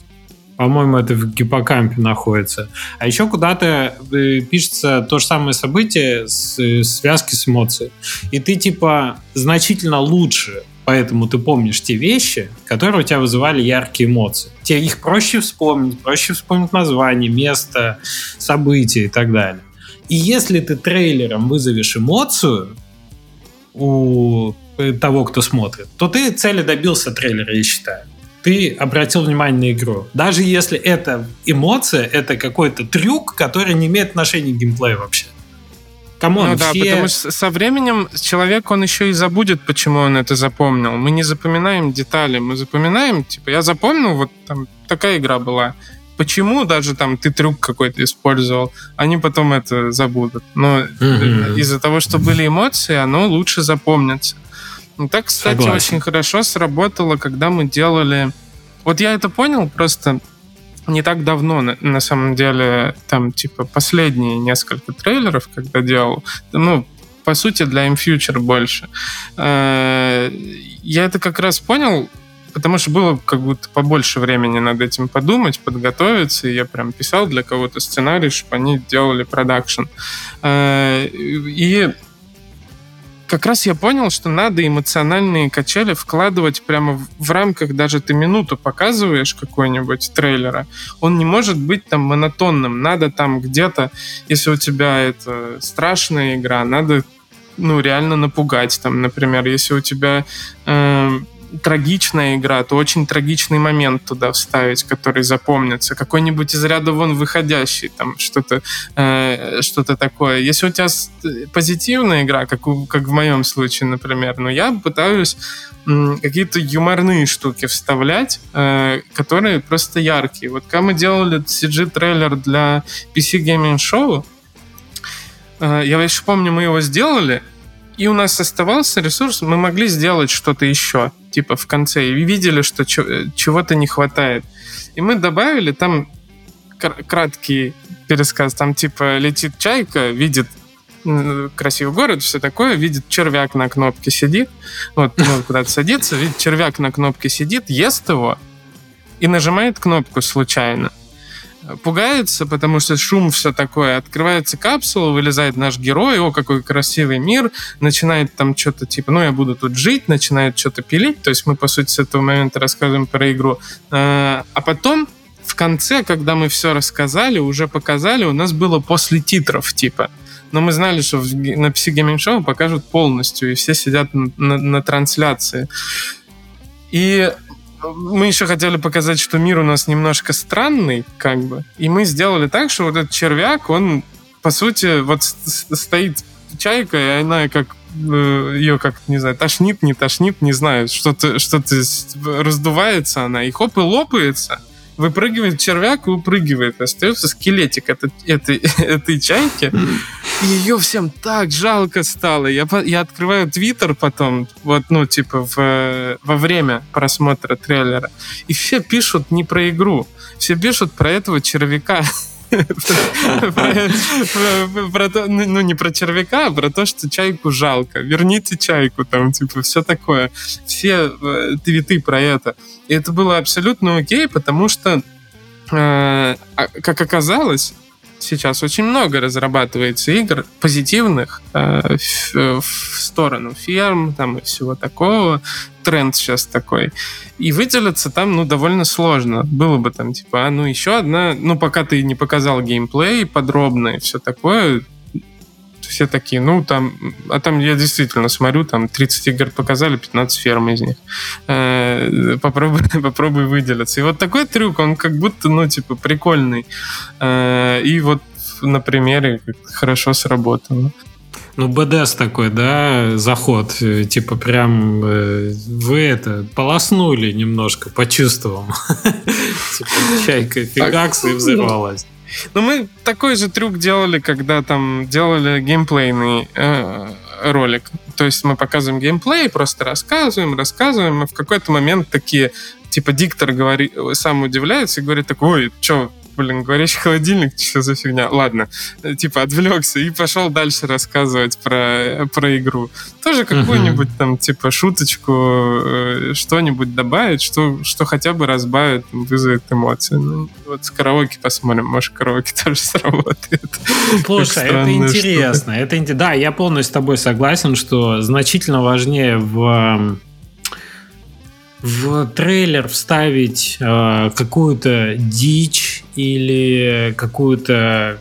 по-моему, это в гиппокампе находится. А еще куда-то э, пишется то же самое событие с связки с эмоцией. И ты типа значительно лучше Поэтому ты помнишь те вещи, которые у тебя вызывали яркие эмоции. Тебе их проще вспомнить, проще вспомнить название, место, события и так далее. И если ты трейлером вызовешь эмоцию, у того, кто смотрит, то ты цели добился трейлера, я считаю. Ты обратил внимание на игру. Даже если это эмоция, это какой-то трюк, который не имеет отношения к геймплею вообще. Come on, ну все... да, потому что со временем человек, он еще и забудет, почему он это запомнил. Мы не запоминаем детали, мы запоминаем, типа, я запомнил, вот там такая игра была почему даже там ты трюк какой-то использовал, они потом это забудут. Но mm-hmm. из-за того, что были эмоции, оно лучше запомнится. Ну, так, кстати, Согласен. очень хорошо сработало, когда мы делали... Вот я это понял просто не так давно, на, на самом деле, там, типа, последние несколько трейлеров, когда делал, ну, по сути, для InFuture больше. Э, я это как раз понял потому что было как будто побольше времени над этим подумать, подготовиться, и я прям писал для кого-то сценарий, чтобы они делали продакшн. Э, и как раз я понял, что надо эмоциональные качели вкладывать прямо в рамках, даже ты минуту показываешь какой-нибудь трейлера, он не может быть там монотонным. Надо там где-то, если у тебя это страшная игра, надо ну, реально напугать. Там, например, если у тебя э, трагичная игра, то очень трагичный момент туда вставить, который запомнится. Какой-нибудь из ряда вон выходящий, там что-то э, что-то такое. Если у тебя позитивная игра, как, у, как в моем случае, например, но ну, я пытаюсь какие-то юморные штуки вставлять, э, которые просто яркие. Вот когда мы делали CG-трейлер для PC Gaming Show, э, я еще помню, мы его сделали, и у нас оставался ресурс, мы могли сделать что-то еще. типа в конце, и видели, что чего-то не хватает. И мы добавили там краткий пересказ, там типа летит чайка, видит красивый город, все такое, видит червяк на кнопке сидит, вот, ну, куда-то садится, видит червяк на кнопке сидит, ест его и нажимает кнопку случайно пугается, потому что шум все такое. Открывается капсула, вылезает наш герой, о, какой красивый мир, начинает там что-то типа, ну, я буду тут жить, начинает что-то пилить. То есть мы, по сути, с этого момента рассказываем про игру. А, а потом в конце, когда мы все рассказали, уже показали, у нас было после титров, типа. Но мы знали, что на PC Gaming Show покажут полностью, и все сидят на, на, на трансляции. И мы еще хотели показать, что мир у нас немножко странный, как бы. И мы сделали так, что вот этот червяк, он, по сути, вот стоит чайка, и она как э, ее как, не знаю, тошнит, не тошнит, не знаю, что-то что раздувается она, и хоп, и лопается выпрыгивает червяк и выпрыгивает. Остается скелетик этой, этой, этой чайки. И ее всем так жалко стало. Я, я открываю твиттер потом, вот, ну, типа, в, во время просмотра трейлера. И все пишут не про игру. Все пишут про этого червяка. про то, ну, ну, не про червяка, а про то, что чайку жалко. Верните чайку, там, типа, все такое. Все э, твиты про это. И это было абсолютно окей, потому что, э, а, как оказалось, сейчас очень много разрабатывается игр позитивных э, в, в сторону ферм там и всего такого. Тренд сейчас такой. И выделиться там, ну, довольно сложно. Было бы там, типа, а, ну, еще одна... Ну, пока ты не показал геймплей подробно и все такое, все такие, ну, там, а там я действительно смотрю, там 30 игр показали, 15 ферм из них. Э, попробуй, попробуй выделиться. И вот такой трюк, он как будто, ну, типа, прикольный. Э, и вот на примере хорошо сработано. Ну, БДС такой, да, заход. Типа прям э, вы это полоснули немножко по чувствам. Типа чайка фигакс и взорвалась. Ну, мы такой же трюк делали, когда там делали геймплейный э, ролик. То есть мы показываем геймплей, просто рассказываем, рассказываем, и в какой-то момент такие, типа, диктор говорит, сам удивляется и говорит такой, ой, что, блин, говорящий холодильник, что за фигня? Ладно, типа отвлекся и пошел дальше рассказывать про, про игру. Тоже какую-нибудь uh-huh. там, типа, шуточку, э, что-нибудь добавить, что, что хотя бы разбавит, вызовет эмоции. Ну, вот с караоке посмотрим, может, караоке тоже сработает. Слушай, это интересно. Это, да, я полностью с тобой согласен, что значительно важнее в в трейлер вставить э, какую-то дичь или какую-то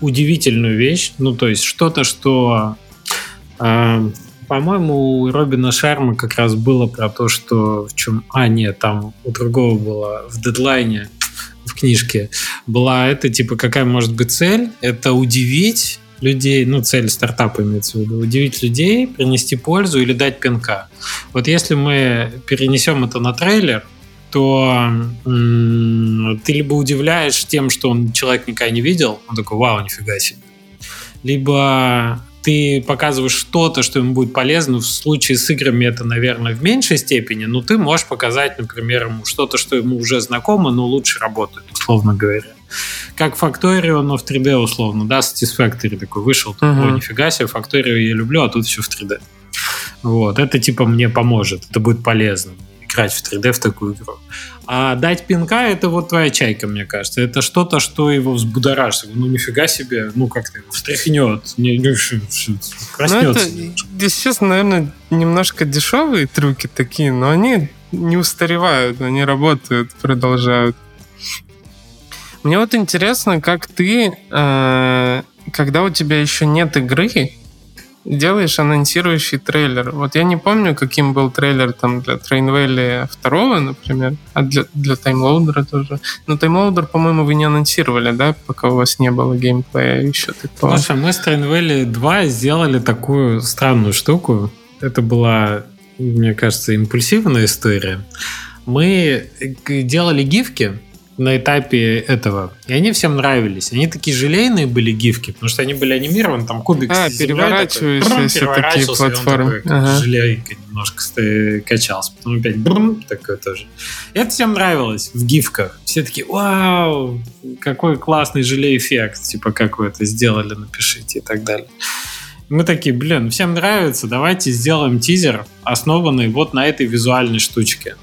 удивительную вещь, ну то есть что-то, что, э, по-моему, у Робина Шарма как раз было про то, что в чем, а нет, там у другого было в дедлайне в книжке была это типа какая может быть цель? Это удивить людей, ну, цель стартапа имеется в виду, удивить людей, принести пользу или дать пинка. Вот если мы перенесем это на трейлер, то м- ты либо удивляешь тем, что он человек никогда не видел, он такой, вау, нифига себе. Либо ты показываешь что-то, что ему будет полезно. В случае с играми это, наверное, в меньшей степени, но ты можешь показать, например, ему что-то, что ему уже знакомо, но лучше работает, условно говоря как Factorio, но в 3D условно, да, Satisfactory такой вышел, uh-huh. о, нифига себе, Factorio я люблю, а тут все в 3D. Вот, это типа мне поможет, это будет полезно играть в 3D в такую игру. А дать пинка это вот твоя чайка, мне кажется. Это что-то, что его взбудоражит. Ну нифига себе, ну как-то его встряхнет, не, не, проснется. Ну, это, честно, наверное, немножко дешевые трюки такие, но они не устаревают, они работают, продолжают. Мне вот интересно, как ты, э, когда у тебя еще нет игры, делаешь анонсирующий трейлер. Вот я не помню, каким был трейлер там для Valley 2, например, а для, для Таймлоудера тоже. Но Таймлоудер, по-моему, вы не анонсировали, да, пока у вас не было геймплея еще такого. Слушай, мы с Valley 2 сделали такую странную штуку. Это была, мне кажется, импульсивная история. Мы делали гифки, на этапе этого. И они всем нравились. Они такие желейные были гифки, потому что они были анимированы, там кубик а, переворачивающиеся такие платформы. Такой, ага. Желейка немножко качался. Потом опять брум, такое тоже. И это всем нравилось в гифках. Все такие, вау, какой классный желей-эффект. Типа, как вы это сделали, напишите и так далее. Мы такие, блин, всем нравится, давайте сделаем тизер, основанный вот на этой визуальной штучке.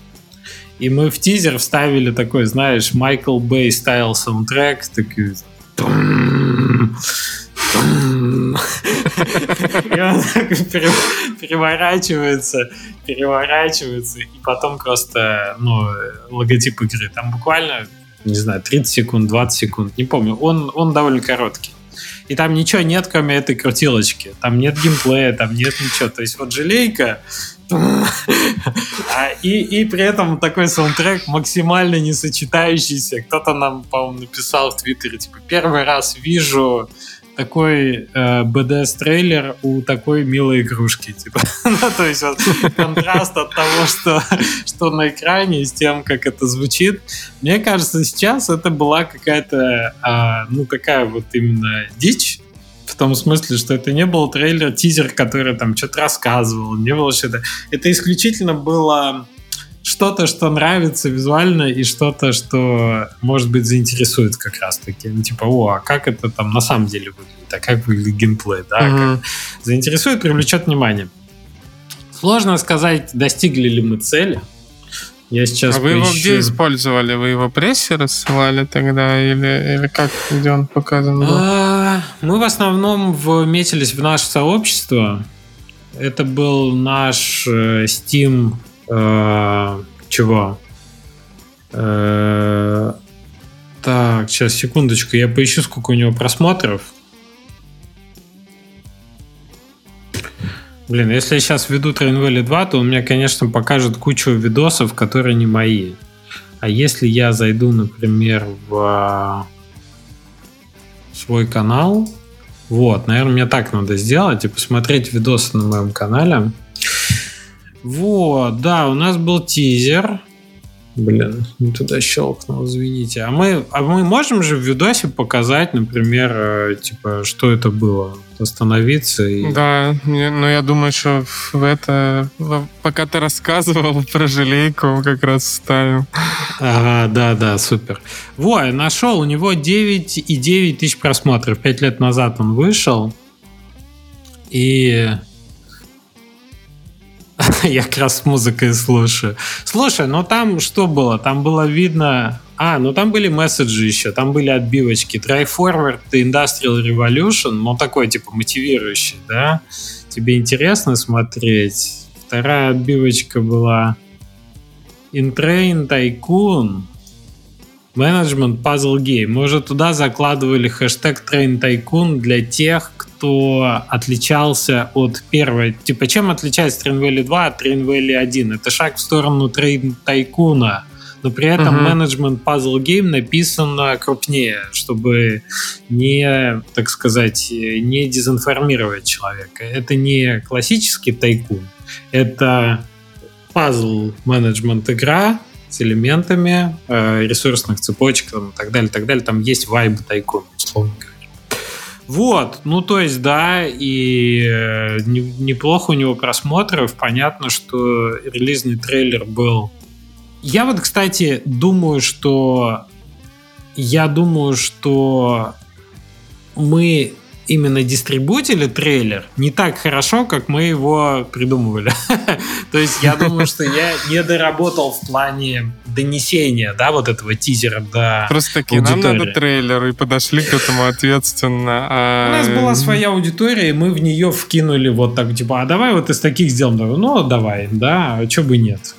И мы в тизер вставили такой, знаешь, Майкл Бэй стайл саундтрек, такой... И он переворачивается, переворачивается, и потом просто, ну, логотип игры. Там буквально, не знаю, 30 секунд, 20 секунд, не помню. Он, он довольно короткий. И там ничего нет, кроме этой крутилочки. Там нет геймплея, там нет ничего. То есть вот желейка, и, и при этом такой саундтрек максимально не сочетающийся. Кто-то нам, по-моему, написал в Твиттере, типа, первый раз вижу такой э, BDS-трейлер у такой милой игрушки. Типа. ну, то есть вот контраст от того, что, что на экране, с тем, как это звучит. Мне кажется, сейчас это была какая-то, э, ну, такая вот именно дичь, в том смысле, что это не был трейлер, тизер, который там что-то рассказывал, не было что-то. Это исключительно было что-то, что нравится визуально и что-то, что, может быть, заинтересует как раз-таки. Ну, типа, о, а как это там на самом деле выглядит, а как выглядит геймплей, да? Mm-hmm. Как заинтересует, привлечет внимание. Сложно сказать, достигли ли мы цели, я сейчас а вы его где использовали? Вы его прессе рассылали тогда? Или, или как, где он показан был? А, мы в основном вметились в наше сообщество. Это был наш э, Steam... Э, чего? Э, так, сейчас, секундочку. Я поищу, сколько у него просмотров. Блин, если я сейчас введу Train Valley 2, то он мне, конечно, покажет кучу видосов, которые не мои. А если я зайду, например, в свой канал, вот, наверное, мне так надо сделать и посмотреть видосы на моем канале. Вот, да, у нас был тизер. Блин, не туда щелкнул, извините. А мы, а мы можем же в видосе показать, например, э, типа, что это было? Остановиться и... Да, но я думаю, что в это... Пока ты рассказывал про желейку, как раз ставим. Ага, да, да, супер. Во, я нашел, у него 9,9 тысяч просмотров. Пять лет назад он вышел. И Я как раз музыкой слушаю. Слушай, ну там что было? Там было видно... А, ну там были месседжи еще, там были отбивочки. Try Forward Industrial Revolution, ну такой типа мотивирующий, да? Тебе интересно смотреть? Вторая отбивочка была Intrain Tycoon Management Puzzle Game. Мы уже туда закладывали хэштег Train Tycoon для тех, кто отличался от первой. Типа, чем отличается Train Valley 2 от Train Valley 1? Это шаг в сторону Train Tycoon, но при этом uh-huh. Management Puzzle Game написано крупнее, чтобы не, так сказать, не дезинформировать человека. Это не классический тайкун, это пазл менеджмент игра с элементами э, ресурсных цепочек и так далее, так далее. Там есть вайб тайкун, условно говоря. Вот, ну то есть, да, и э, неплохо у него просмотров. Понятно, что релизный трейлер был... Я вот, кстати, думаю, что... Я думаю, что мы именно дистрибутили трейлер не так хорошо, как мы его придумывали. То есть я думаю, что я не доработал в плане донесения, да, вот этого тизера до Просто таки, нам надо трейлер, и подошли к этому ответственно. А... У нас была своя аудитория, и мы в нее вкинули вот так, типа, а давай вот из таких сделаем. Ну, давай, да, а что бы нет.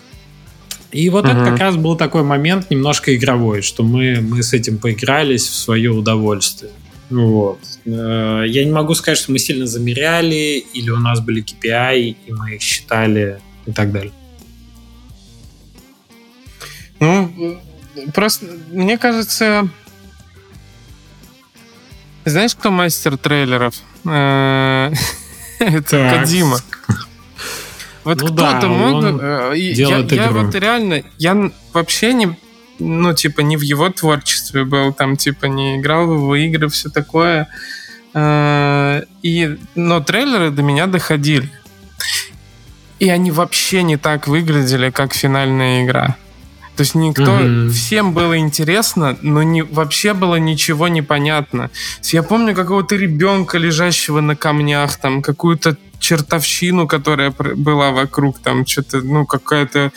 И вот uh-huh. это как раз был такой момент немножко игровой, что мы, мы с этим поигрались в свое удовольствие. Вот. Э, я не могу сказать, что мы сильно замеряли, или у нас были KPI, и мы их считали, и так далее. Ну, просто, мне кажется, знаешь, кто мастер трейлеров? Э, это Кадима. Вот ну кто-то да, мог... Э, я, я вот реально, я вообще не ну, типа, не в его творчестве был, там, типа, не играл в игры, все такое. Э, и, но трейлеры до меня доходили. И они вообще не так выглядели, как финальная игра. То есть никто, mm-hmm. всем было интересно, но не, вообще было ничего непонятно. Я помню какого-то ребенка, лежащего на камнях, там какую-то чертовщину, которая была вокруг, там что-то, ну, какая-то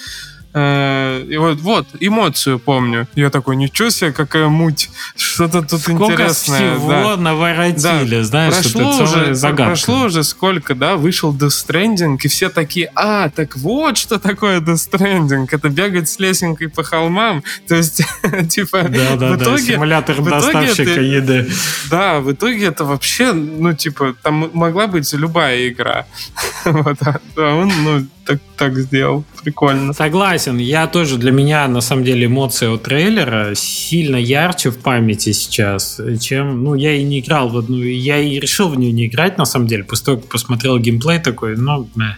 Э, и вот, вот, эмоцию помню. Я такой, ничего себе, какая муть. Что-то тут сколько интересное. всего да. наворотили, да. знаешь, прошло это уже, загадка. Прошло уже сколько, да, вышел Death Stranding, и все такие, а, так вот что такое Death Stranding. Это бегать с лесенкой по холмам. То есть, типа, да, да, в итоге... Да, симулятор в доставщика это, еды. Да, в итоге это вообще, ну, типа, там могла быть любая игра. вот, а он, ну, так, так сделал. Прикольно. Согласен. Я тоже, для меня, на самом деле, эмоция от трейлера сильно ярче в памяти сейчас, чем, ну, я и не играл в одну, я и решил в нее не играть, на самом деле, после того, как посмотрел геймплей такой, ну, не.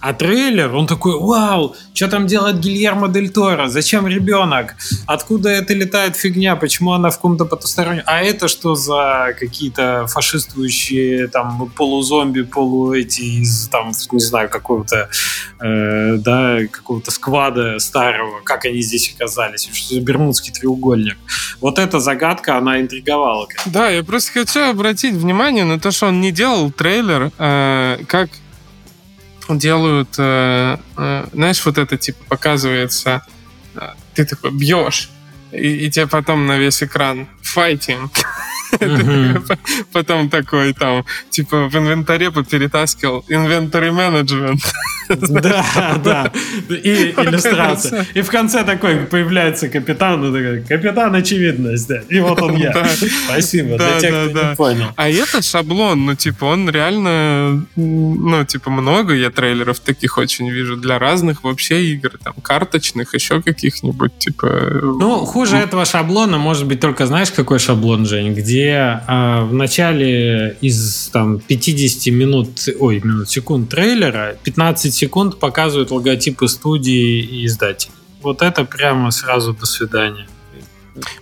А трейлер, он такой, вау, что там делает Гильермо Дель Торо? Зачем ребенок? Откуда это летает фигня? Почему она в каком-то потустороннем? А это что за какие-то фашистующие там полузомби, полу эти из там, не знаю, какого-то э, да, какого-то сквада старого, как они здесь оказались, что за Бермудский треугольник. Вот эта загадка, она интриговала. Да, я просто хочу обратить внимание на то, что он не делал трейлер, э, как делают, э, э, знаешь, вот это типа показывается, э, ты такой бьешь, и, и тебе потом на весь экран файтинг. Потом такой там, типа в инвентаре поперетаскивал инвентарь менеджмент. Да, да. И иллюстрация. И в конце такой появляется капитан, и такой, капитан очевидность, да. И вот он я. Спасибо. Да, да, да. понял. А это шаблон, ну, типа, он реально, ну, типа, много я трейлеров таких очень вижу для разных вообще игр, там, карточных, еще каких-нибудь, типа... Ну, хуже этого шаблона может быть только, знаешь, какой шаблон, Жень, где а, в начале из, там, 50 минут, ой, минут, секунд трейлера 15 секунд показывают логотипы студии и издателей. Вот это прямо сразу до свидания.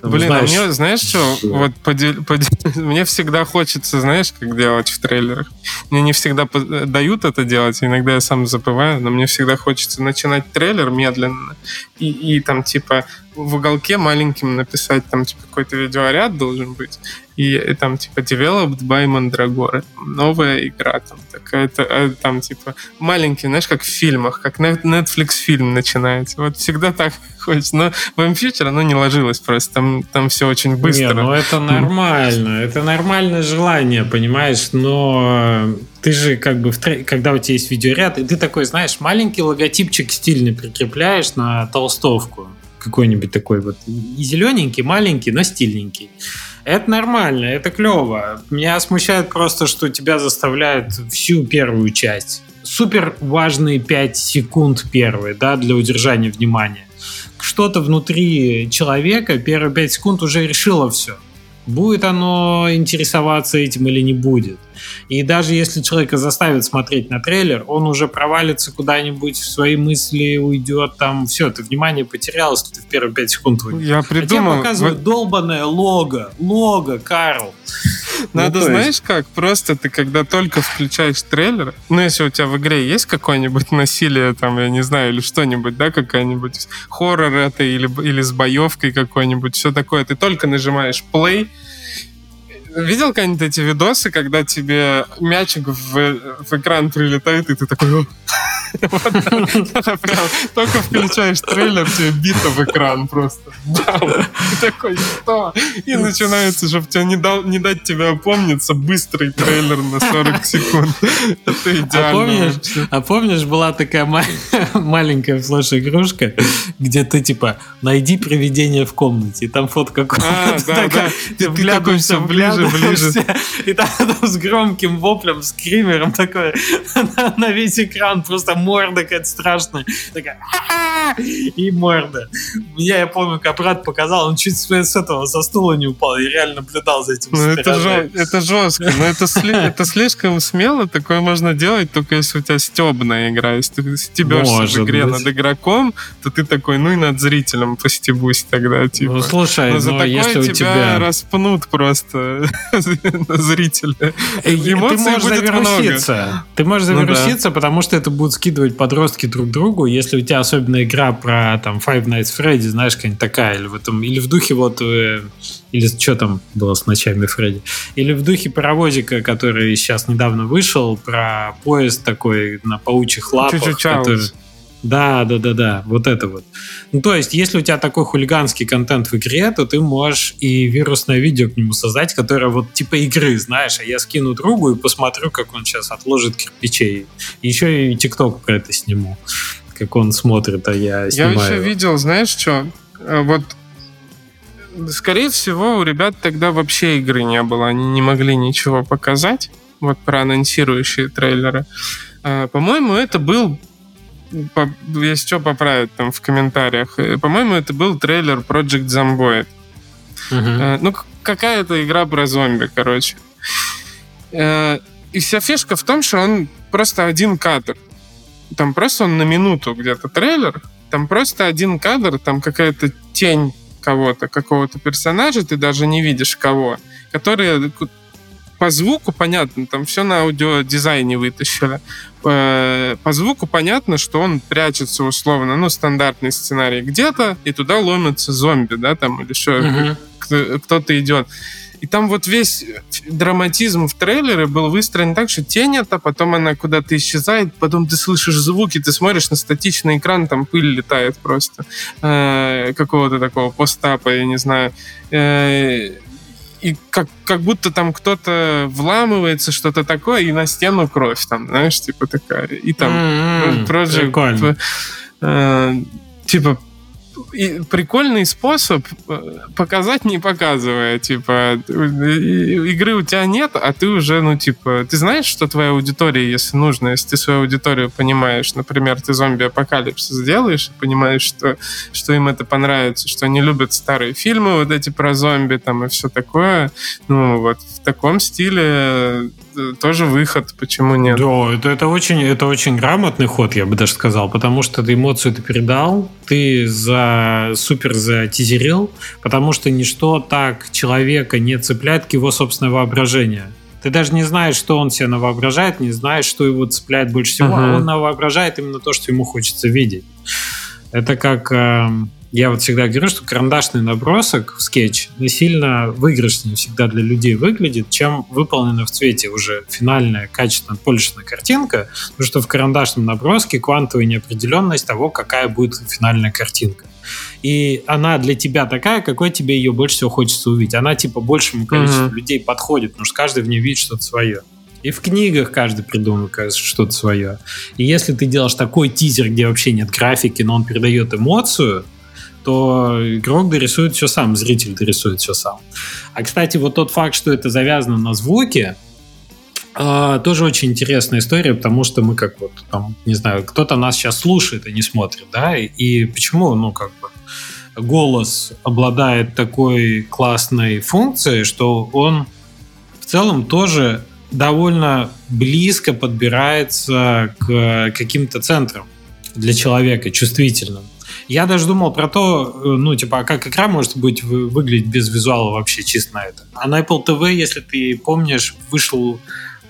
Блин, а знаешь, а мне, знаешь что, что? вот подел, подел, мне всегда хочется, знаешь, как делать в трейлерах. Мне не всегда дают это делать, иногда я сам забываю, но мне всегда хочется начинать трейлер медленно и, и там типа в уголке маленьким написать там типа какой-то видеоряд должен быть и, там типа developed by Mandragora новая игра там такая-то а, там типа маленький знаешь как в фильмах как Netflix фильм начинается. Вот всегда так хочется но в M-Future оно не ложилось просто там там все очень быстро. не, ну это нормально это нормальное желание понимаешь но ты же как бы, в тре... когда у тебя есть видеоряд, и ты такой, знаешь, маленький логотипчик стильный прикрепляешь на толстовку какой-нибудь такой вот и зелененький, маленький, но стильненький. Это нормально, это клево. Меня смущает просто, что тебя заставляют всю первую часть. Супер важные 5 секунд первые, да, для удержания внимания. Что-то внутри человека первые 5 секунд уже решило все будет оно интересоваться этим или не будет. И даже если человека заставят смотреть на трейлер, он уже провалится куда-нибудь в свои мысли, уйдет там, все, ты внимание потерялось, ты в первые пять секунд выйдешь. Я придумал. А показывают долбанное лого, лого, Карл. Надо, ну, знаешь есть... как, просто ты когда только включаешь трейлер, ну если у тебя в игре есть какое-нибудь насилие, там, я не знаю, или что-нибудь, да, какая-нибудь хоррор это, или, или с боевкой какой-нибудь, все такое, ты только нажимаешь play, видел когда-нибудь эти видосы, когда тебе мячик в, в экран прилетает, и ты такой... Только включаешь трейлер, тебе бита в экран просто. Ты такой, что? И начинается, чтобы тебя не, дать тебе опомниться, быстрый трейлер на 40 секунд. Это а идеально. А помнишь, была такая маленькая флеш-игрушка, где ты типа, найди привидение в комнате, и там фотка комнаты. А, да. Ты вглядываешься ближе, ближе. И там с громким воплем, скримером такой на весь экран просто морда какая-то страшная. Такая, и морда. Меня, я помню, как брат показал, он чуть с этого со стула не упал. Я реально наблюдал за этим. Ну, это, жё, это жестко, но это, сли, это слишком смело. Такое можно делать только если у тебя стебная игра. Если ты стебешься в игре быть. над игроком, то ты такой, ну и над зрителем постебусь тогда. Типа. Ну, слушай, но за но такое если тебя, тебя распнут просто зрителя. Эмоций ты можешь завируситься. Много. Ты можешь завируситься, ну, да. потому что это будут скидывать подростки друг другу. Если у тебя особенно игра про там Five Nights Freddy, знаешь, какая-нибудь такая, или в этом, или в духе вот, э, или что там было с ночами Фредди, или в духе паровозика, который сейчас недавно вышел, про поезд такой на паучьих лапах. Который... Да, да, да, да, вот это вот. Ну, то есть, если у тебя такой хулиганский контент в игре, то ты можешь и вирусное видео к нему создать, которое вот типа игры, знаешь, а я скину другу и посмотрю, как он сейчас отложит кирпичей. Еще и ТикТок про это сниму, как он смотрит, а я снимаю. Я еще видел, знаешь что, э, вот скорее всего, у ребят тогда вообще игры не было, они не могли ничего показать, вот про анонсирующие трейлеры. Э, по-моему, это был если что, поправят там в комментариях. Э, по-моему, это был трейлер Project Zomboid. Uh-huh. Ну, какая-то игра про зомби, короче. Э, и вся фишка в том, что он просто один кадр. Там просто он на минуту где-то трейлер, там просто один кадр, там какая-то тень кого-то, какого-то персонажа, ты даже не видишь кого, который по звуку понятно, там все на аудиодизайне вытащили. По, по звуку понятно, что он прячется условно, ну, стандартный сценарий где-то, и туда ломятся зомби, да, там, или еще uh-huh. кто-то идет. И там вот весь драматизм в трейлере был выстроен так, что тень это, потом она куда-то исчезает, потом ты слышишь звуки, ты смотришь на статичный экран, там пыль летает просто. Э, какого-то такого постапа, я не знаю. Э, и как, как будто там кто-то вламывается, что-то такое, и на стену кровь там, знаешь, типа такая. И там mm-hmm. Project, Прикольно. Э, типа и прикольный способ э, показать, не показывая. Типа, игры у тебя нет, а ты уже, ну, типа, ты знаешь, что твоя аудитория, если нужно, если ты свою аудиторию понимаешь, например, ты зомби-апокалипсис сделаешь, понимаешь, что, что им это понравится, что они любят старые фильмы вот эти про зомби там и все такое, ну, вот в таком стиле тоже выход, почему нет? Да, это, это, очень, это очень грамотный ход, я бы даже сказал, потому что ты эмоцию ты передал, ты за супер затизерил, потому что ничто так человека не цепляет к его собственное воображение. Ты даже не знаешь, что он себе навоображает, не знаешь, что его цепляет больше всего, uh-huh. а он навоображает именно то, что ему хочется видеть. Это как... Э, я вот всегда говорю, что карандашный набросок в скетч сильно выигрышнее всегда для людей выглядит, чем выполненная в цвете уже финальная, качественно полишная картинка, потому что в карандашном наброске квантовая неопределенность того, какая будет финальная картинка. И она для тебя такая, какой тебе ее больше всего хочется увидеть. Она типа большему количеству mm-hmm. людей подходит, потому что каждый в ней видит что-то свое. И в книгах каждый придумывает что-то свое. И если ты делаешь такой тизер, где вообще нет графики, но он передает эмоцию, то игрок дорисует все сам, зритель дорисует все сам. А, кстати, вот тот факт, что это завязано на звуке, Uh, тоже очень интересная история, потому что мы как вот там, не знаю, кто-то нас сейчас слушает и не смотрит, да, и, почему, ну, как бы, голос обладает такой классной функцией, что он в целом тоже довольно близко подбирается к каким-то центрам для человека, чувствительным. Я даже думал про то, э, ну, типа, а как игра может быть выглядеть без визуала вообще чисто на это. А на Apple TV, если ты помнишь, вышел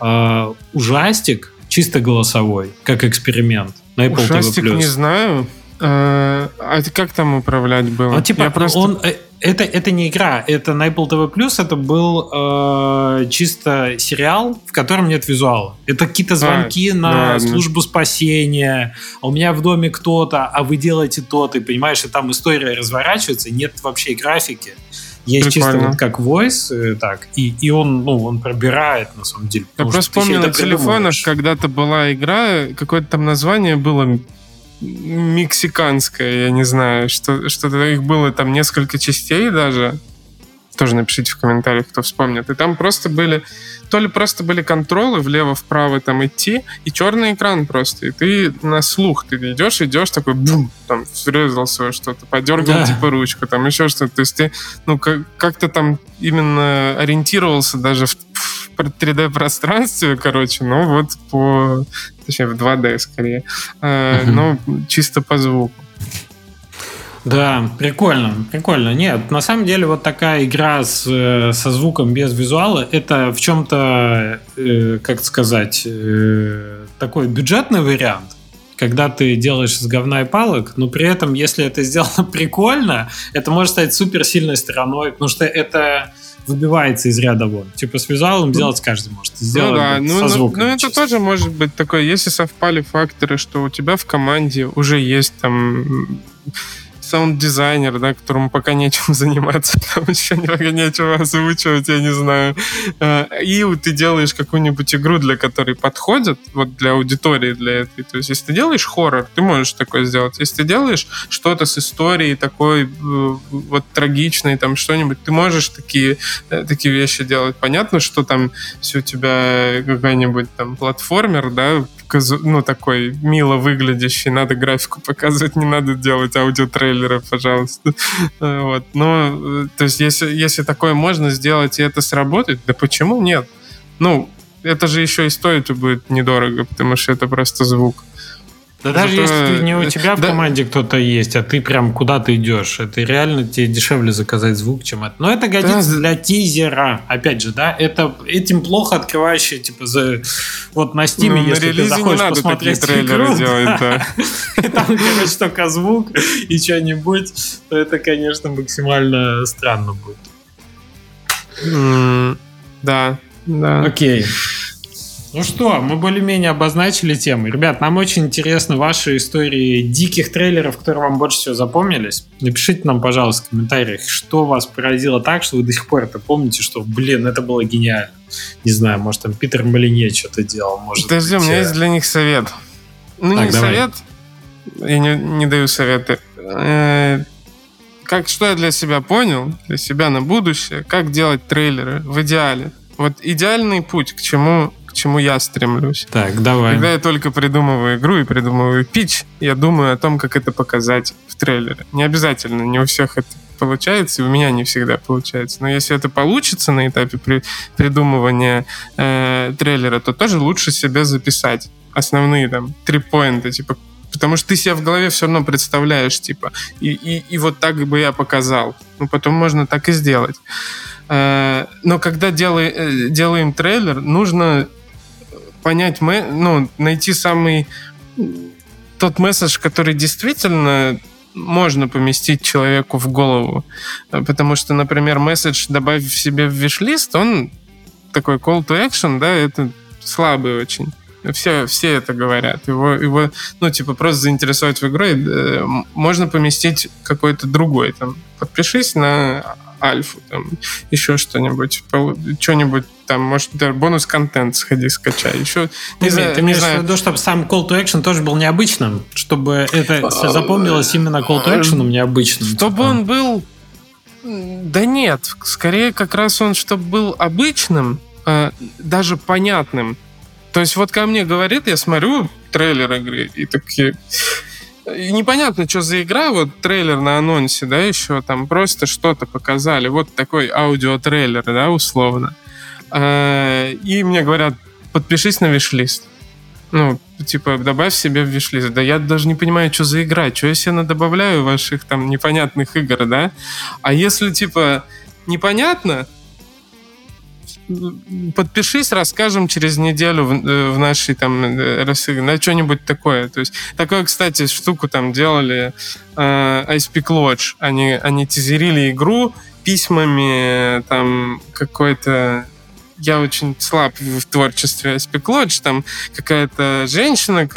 э, ужастик чисто голосовой, как эксперимент на Apple ужастик TV+. не знаю. А, а как там управлять было? Ну, типа, Я просто... он, э, это, это не игра, это на Apple TV Plus, это был э, чисто сериал, в котором нет визуала. Это какие-то звонки а, на ладно. службу спасения, а у меня в доме кто-то, а вы делаете то-то, и понимаешь, и там история разворачивается, нет вообще графики. Есть Прикольно. чисто вот как voice, э, так, и, и он, ну, он пробирает, на самом деле. Я просто помню, на телефонах когда-то была игра, какое-то там название было мексиканская, я не знаю, что, что-то их было там несколько частей даже. тоже напишите в комментариях, кто вспомнит. И там просто были, то ли просто были контролы влево-вправо там идти, и черный экран просто. И ты на слух, ты идешь, идешь, такой бум, там врезался что-то, подергал да. типа ручку, там еще что-то. То есть ты, ну, как- как-то там именно ориентировался даже в, в 3D-пространстве, короче, ну вот по... Точнее, в 2D скорее. Э. Но чисто по звуку. Да, прикольно, прикольно. Нет, на самом деле вот такая игра с, э, со звуком без визуала, это в чем-то, э, как сказать, э, такой бюджетный вариант, когда ты делаешь с говна и палок, но при этом, если это сделано прикольно, это может стать супер сильной стороной, потому что это выбивается из ряда вон. Типа с визуалом сделать каждый может. Сделать ну да, ну, со звуком, ну, ну это тоже может быть такое, если совпали факторы, что у тебя в команде уже есть там саунд-дизайнер, да, которому пока нечем заниматься, там еще пока нечего озвучивать, я не знаю. А, и ты делаешь какую-нибудь игру, для которой подходит, вот для аудитории для этой. То есть, если ты делаешь хоррор, ты можешь такое сделать. Если ты делаешь что-то с историей такой э, вот трагичной, там что-нибудь, ты можешь такие, э, такие вещи делать. Понятно, что там все у тебя какой-нибудь там платформер, да, ну, такой мило выглядящий, надо графику показывать, не надо делать аудиотрейлеры, пожалуйста. Вот. Но, э, то есть, если, если такое можно сделать, и это сработает, да почему нет? Ну, это же еще и стоит будет недорого, потому что это просто звук. Да даже если не у тебя в команде кто-то есть, а ты прям куда-то идешь, это реально тебе дешевле заказать звук, чем это. Но это годится да. для тизера. Опять же, да, это этим плохо открывающий, типа, за вот на стиме, ну, если на ты заходишь не посмотреть игру, делать, да. и там, короче, только звук и что-нибудь, то это, конечно, максимально странно будет. Да, да. Окей. Ну что, мы более-менее обозначили тему. Ребят, нам очень интересны ваши истории диких трейлеров, которые вам больше всего запомнились. Напишите нам, пожалуйста, в комментариях, что вас поразило так, что вы до сих пор это помните, что, блин, это было гениально. Не знаю, может, там Питер Малине что-то делал. Может Подожди, быть, у меня э, есть для них совет. Ну, так, не давай. совет, я не, не даю советы. Э, как, что я для себя понял, для себя на будущее, как делать трейлеры в идеале. Вот идеальный путь к чему чему я стремлюсь. Так, давай. Когда я только придумываю игру и придумываю пич, я думаю о том, как это показать в трейлере. Не обязательно, не у всех это получается, и у меня не всегда получается. Но если это получится на этапе при, придумывания э, трейлера, то тоже лучше себе записать основные там три поинта, типа потому что ты себя в голове все равно представляешь, типа, и, и, и вот так бы я показал. Ну, потом можно так и сделать. Э, но когда делай, э, делаем трейлер, нужно понять, ну, найти самый тот месседж, который действительно можно поместить человеку в голову. Потому что, например, месседж «добавь в себе в виш-лист», он такой call to action, да, это слабый очень. Все, все это говорят. Его, его, ну, типа, просто заинтересовать в игре э, можно поместить какой-то другой. Там, подпишись на альфу, там, еще что-нибудь, что-нибудь там, может, даже бонус-контент сходи, скачай. Еще, не знаю, ты имеешь в виду, чтобы сам call to action тоже был необычным? Чтобы это все запомнилось именно call to action необычным? Чтобы типа? он был... Да нет, скорее как раз он, чтобы был обычным, э, даже понятным. То есть вот ко мне говорит, я смотрю трейлер игры, и такие... Непонятно, что за игра, вот трейлер на анонсе, да, еще там просто что-то показали, вот такой аудиотрейлер, да, условно. Э, и мне говорят, подпишись на виш-лист. Ну, типа, добавь себе в виш-лист. Да я даже не понимаю, что за игра, что я себе добавляю ваших там непонятных игр, да? А если, типа, непонятно, подпишись, расскажем через неделю в, э, в нашей там э, на что-нибудь такое. То есть такое, кстати, штуку там делали э, Ice Peak Lodge. Они, они тизерили игру письмами там какой-то я очень слаб в творчестве Спеклодж. Там какая-то женщина,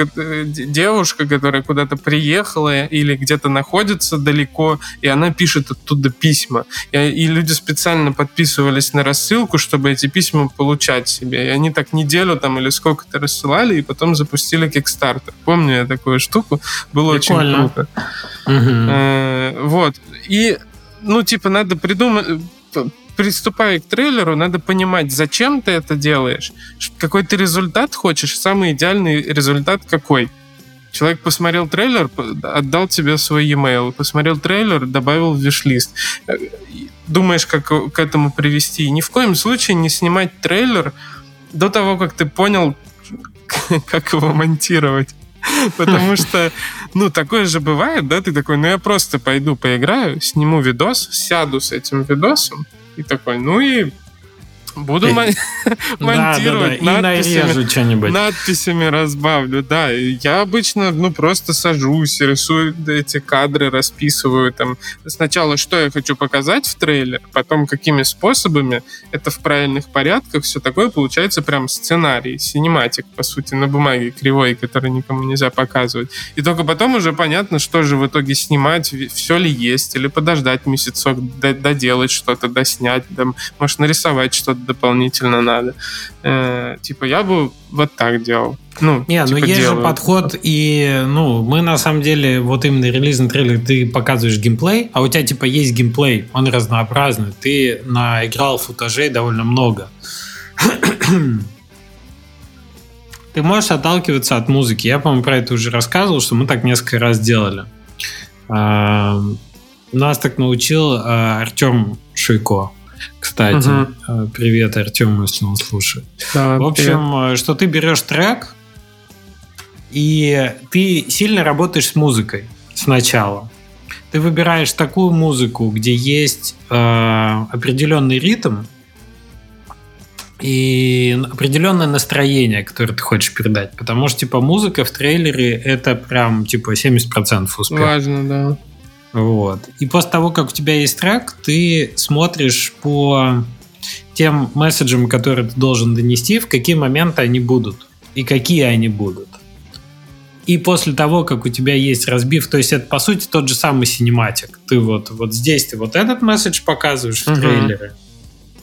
девушка, которая куда-то приехала или где-то находится далеко, и она пишет оттуда письма. И, люди специально подписывались на рассылку, чтобы эти письма получать себе. И они так неделю там или сколько-то рассылали, и потом запустили Kickstarter. Помню я такую штуку. Было Прикольно. очень круто. Угу. Э, вот. И, ну, типа, надо придумать приступая к трейлеру, надо понимать, зачем ты это делаешь, какой ты результат хочешь, самый идеальный результат какой. Человек посмотрел трейлер, отдал тебе свой e-mail, посмотрел трейлер, добавил в виш-лист. Э, думаешь, как к этому привести. Ни в коем случае не снимать трейлер до того, как ты понял, как его монтировать. Потому что, ну, такое же бывает, да, ты такой, ну, я просто пойду поиграю, сниму видос, сяду с этим видосом, и такой, ну и Буду монтировать надписями, надписями разбавлю, да. Я обычно, ну, просто сажусь, рисую эти кадры, расписываю там сначала, что я хочу показать в трейлер, потом какими способами, это в правильных порядках, все такое получается прям сценарий, синематик, по сути, на бумаге кривой, который никому нельзя показывать. И только потом уже понятно, что же в итоге снимать, все ли есть, или подождать месяцок, доделать что-то, доснять, там, может, нарисовать что-то дополнительно надо. Э, типа, я бы вот так делал. Ну, Не, ну, типа, ну есть делаю. же подход, и, ну, мы на самом деле, вот именно релизный трейлер, ты показываешь геймплей, а у тебя, типа, есть геймплей, он разнообразный, ты наиграл футажей довольно много. ты можешь отталкиваться от музыки. Я, по-моему, про это уже рассказывал, что мы так несколько раз делали. А, нас так научил а, Артем Шуйко. Кстати, угу. привет, Артем, если он слушает. Да, в общем, привет. Э, что ты берешь трек, и ты сильно работаешь с музыкой сначала. Ты выбираешь такую музыку, где есть э, определенный ритм и определенное настроение, которое ты хочешь передать. Потому что, типа, музыка в трейлере это прям, типа, 70% успеха. Важно, да. Вот. И после того, как у тебя есть трек, ты смотришь по тем месседжам, которые ты должен донести, в какие моменты они будут и какие они будут. И после того, как у тебя есть разбив, то есть это по сути тот же самый синематик. Ты вот, вот здесь ты вот этот месседж показываешь в uh-huh. трейлере,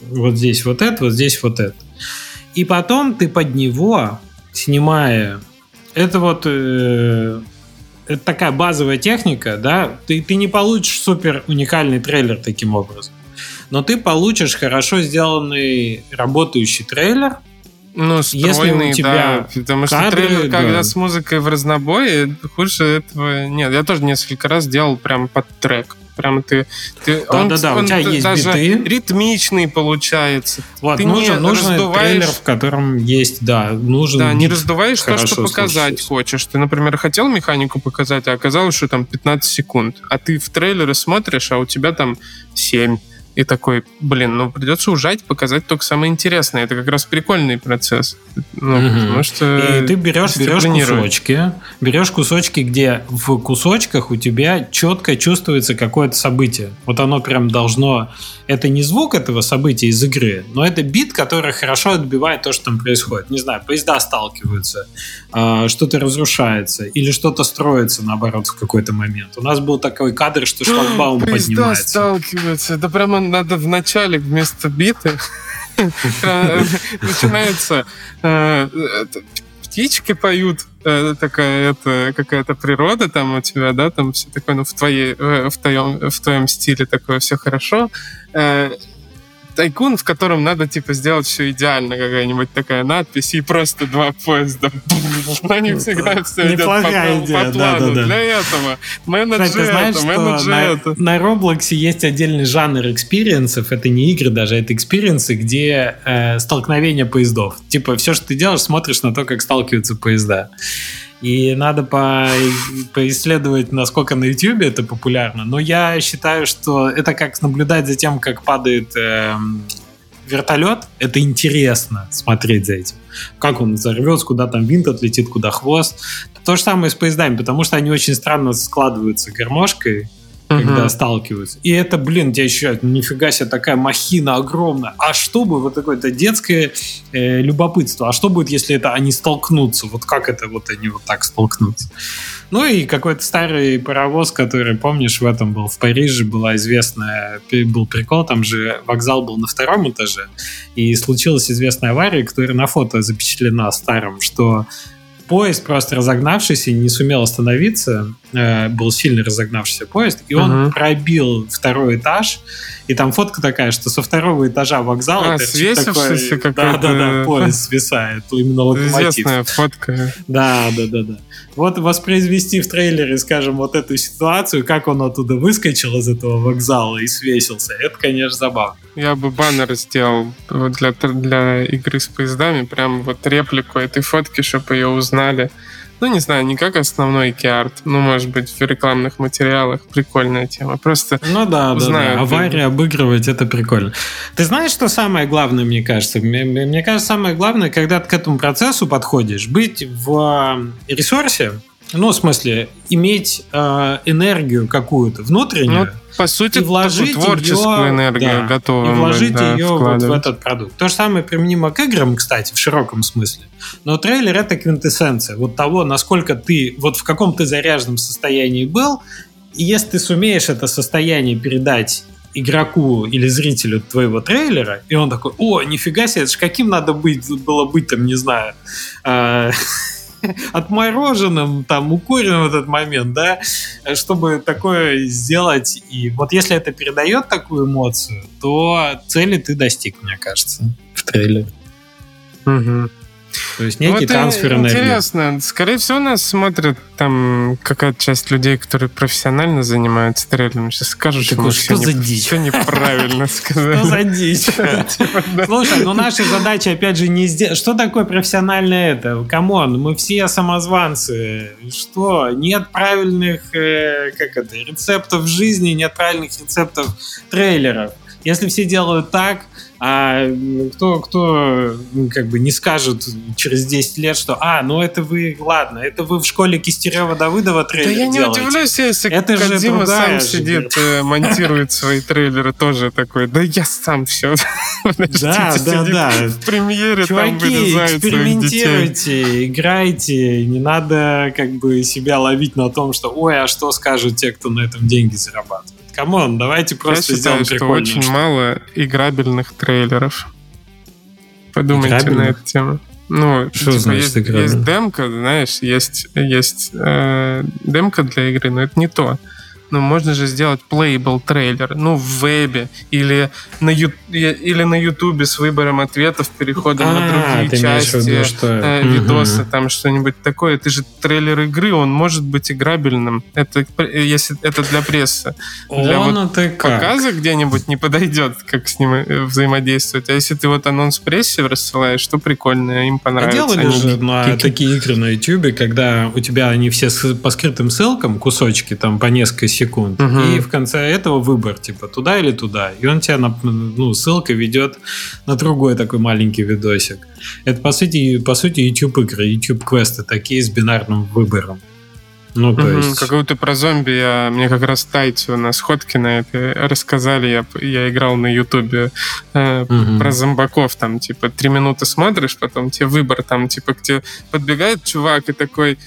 вот здесь вот это, вот здесь вот это. И потом ты под него, снимая это вот э, это такая базовая техника, да, ты, ты не получишь супер уникальный трейлер таким образом. Но ты получишь хорошо сделанный работающий трейлер, ну, стройный, если у тебя да, потому что кадры, трейлер, да. когда с музыкой в разнобой, хуже этого нет. Я тоже несколько раз делал прям под трек. Прям ты, ты да, он, да, да, он, у тебя есть даже биты. ритмичный получается. Вот, ты нужен, не нужен раздуваешь... трейлер, в котором есть, да, нужен Да, не раздуваешь то, что показать хочешь. Ты, например, хотел механику показать, а оказалось, что там 15 секунд. А ты в трейлеры смотришь, а у тебя там 7 и такой, блин, ну придется ужать, показать только самое интересное. Это как раз прикольный процесс. Ну, угу. потому что и ты берешь, берешь кусочки, берешь кусочки, где в кусочках у тебя четко чувствуется какое-то событие. Вот оно прям должно... Это не звук этого события из игры, но это бит, который хорошо отбивает то, что там происходит. Не знаю, поезда сталкиваются, что-то разрушается, или что-то строится, наоборот, в какой-то момент. У нас был такой кадр, что шлагбаум поднимается. Поезда сталкиваются. Это прямо надо в начале вместо биты начинается э, птички поют, э, такая это какая-то природа там у тебя, да, там все такое, ну в твоей, э, в твоем, в твоем стиле такое все хорошо tycoon, в котором надо, типа, сделать все идеально, какая-нибудь такая надпись, и просто два поезда. Но не всегда все идет по, идея, по плану. Да, да, да. Для этого. Manage Кстати, знаешь, это, manage на, это. На Roblox есть отдельный жанр experience ов. Это не игры даже, это experience ы, где э, столкновение поездов. Типа, все, что ты делаешь, смотришь на то, как сталкиваются поезда. И надо по, поисследовать, насколько на YouTube это популярно. Но я считаю, что это как наблюдать за тем, как падает э, вертолет. Это интересно смотреть за этим. Как он взорвется, куда там винт отлетит, куда хвост. То же самое с поездами, потому что они очень странно складываются гармошкой когда uh-huh. сталкиваются. И это, блин, тебя ну, нифига себе, такая махина огромная. А что бы, вот такое-то детское э, любопытство, а что будет, если это они столкнутся? Вот как это вот они вот так столкнутся? Ну и какой-то старый паровоз, который, помнишь, в этом был, в Париже была известная, был прикол, там же вокзал был на втором этаже, и случилась известная авария, которая на фото запечатлена старым, что поезд просто разогнавшийся не сумел остановиться, э, был сильно разогнавшийся поезд, и он угу. пробил второй этаж, и там фотка такая, что со второго этажа вокзала а, свесившийся такой, да, да, да, поезд свисает, именно локомотив. Известная фотка. Да, да, да, да. Вот воспроизвести в трейлере, скажем, вот эту ситуацию, как он оттуда выскочил из этого вокзала и свесился, это, конечно, забавно. Я бы баннер сделал для, для игры с поездами, прям вот реплику этой фотки, чтобы ее узнали. Ну, не знаю, не как основной киарт, ну, может быть, в рекламных материалах прикольная тема. Просто Ну да, да, да. Аварии обыгрывать, это прикольно. Ты знаешь, что самое главное, мне кажется? Мне, мне кажется, самое главное, когда ты к этому процессу подходишь, быть в ресурсе, ну, в смысле, иметь э, энергию какую-то внутреннюю, ну, по сути, и вложить творческую ее, энергию да, готовы. И вложить да, ее вот в этот продукт. То же самое применимо к играм, кстати, в широком смысле. Но трейлер это квинтэссенция вот того, насколько ты, вот в каком ты заряженном состоянии был, и если ты сумеешь это состояние передать игроку или зрителю твоего трейлера, и он такой, о, нифига себе, это же каким надо быть, было быть там, не знаю, э, отмороженным, там, укуренным в этот момент, да, чтобы такое сделать. И вот если это передает такую эмоцию, то цели ты достиг, мне кажется, в трейлере. Угу. То есть некий вот трансфер энергии. Интересно. Скорее всего, нас смотрят там какая-то часть людей, которые профессионально занимаются трейлером. Сейчас скажут, что что за не, дичь? Все неправильно сказали. Что за дичь? Типа, Слушай, ну наша задача, опять же, не сделать... Что такое профессиональное это? Come on, мы все самозванцы. Что? Нет правильных э, как это, рецептов жизни, нет правильных рецептов трейлеров. Если все делают так, а кто, кто как бы не скажет через 10 лет, что а, ну это вы, ладно, это вы в школе Кистерева Давыдова трейлер Да я не делаете. удивлюсь, если это Кодзима сам сидит, э, монтирует свои трейлеры тоже такой, да я сам все. Да, да, да. В премьере там вырезают экспериментируйте, играйте, не надо как бы себя ловить на том, что ой, а что скажут те, кто на этом деньги зарабатывает. Come on, давайте просто Я считаю, что очень мало играбельных трейлеров. Подумайте на эту тему. Ну, что типа, значит есть, есть демка, знаешь, есть, есть э, демка для игры, но это не то ну, можно же сделать playable трейлер, ну, в вебе или на, ю, или на ютубе с выбором ответов, переходом а, на другие части, виду, что... э, видосы, угу. там что-нибудь такое. Это же трейлер игры, он может быть играбельным. Это, если, это для прессы. Для он вот это показа где-нибудь не подойдет, как с ним э, взаимодействовать. А если ты вот анонс прессе рассылаешь, что прикольно, им понравится. А делали же на такие игры на ютубе, когда у тебя они все по скрытым ссылкам, кусочки, там по несколько секунд. Угу. И в конце этого выбор, типа, туда или туда. И он тебя, на, ну, ссылка ведет на другой такой маленький видосик. Это, по сути, по сути YouTube игры, YouTube квесты такие с бинарным выбором. Ну, то угу, есть... Какую-то про зомби я... Мне как раз тайцу на сходке на это рассказали. Я, я играл на Ютубе э, угу. про зомбаков. Там, типа, три минуты смотришь, потом тебе выбор, там, типа, к тебе подбегает чувак и такой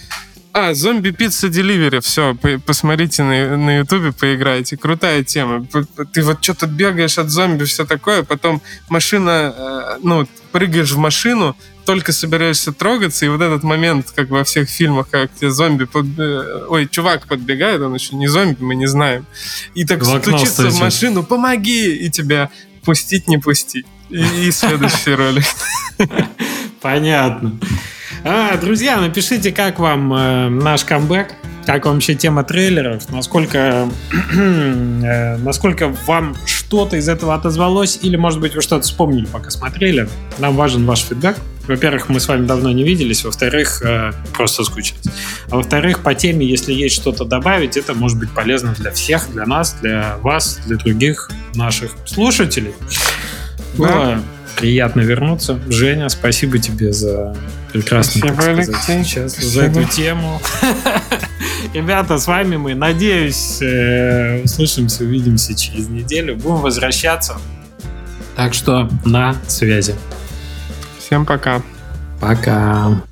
а, зомби пицца деливери, все, посмотрите на, на ютубе, поиграйте. Крутая тема. Ты вот что-то бегаешь от зомби, все такое, потом машина, э, ну, прыгаешь в машину, только собираешься трогаться, и вот этот момент, как во всех фильмах, как тебе зомби, под... Э, ой, чувак подбегает, он еще не зомби, мы не знаем, и так в стучится в машину, помоги, и тебя пустить, не пустить. И, и следующий ролик. Понятно. А, друзья, напишите, как вам э, наш камбэк, как вам вообще тема трейлеров, насколько, э, насколько вам что-то из этого отозвалось, или, может быть, вы что-то вспомнили, пока смотрели. Нам важен ваш фидбэк. Во-первых, мы с вами давно не виделись, во-вторых, э, просто скучились. А во-вторых, по теме, если есть что-то добавить, это может быть полезно для всех, для нас, для вас, для других наших слушателей. Да. Было приятно вернуться. Женя, спасибо тебе за прекрасный спасибо, сказать, Алексей. сейчас спасибо. за эту тему. Ребята, с вами мы, надеюсь, э, услышимся, увидимся через неделю. Будем возвращаться. Так что на связи. Всем пока. Пока.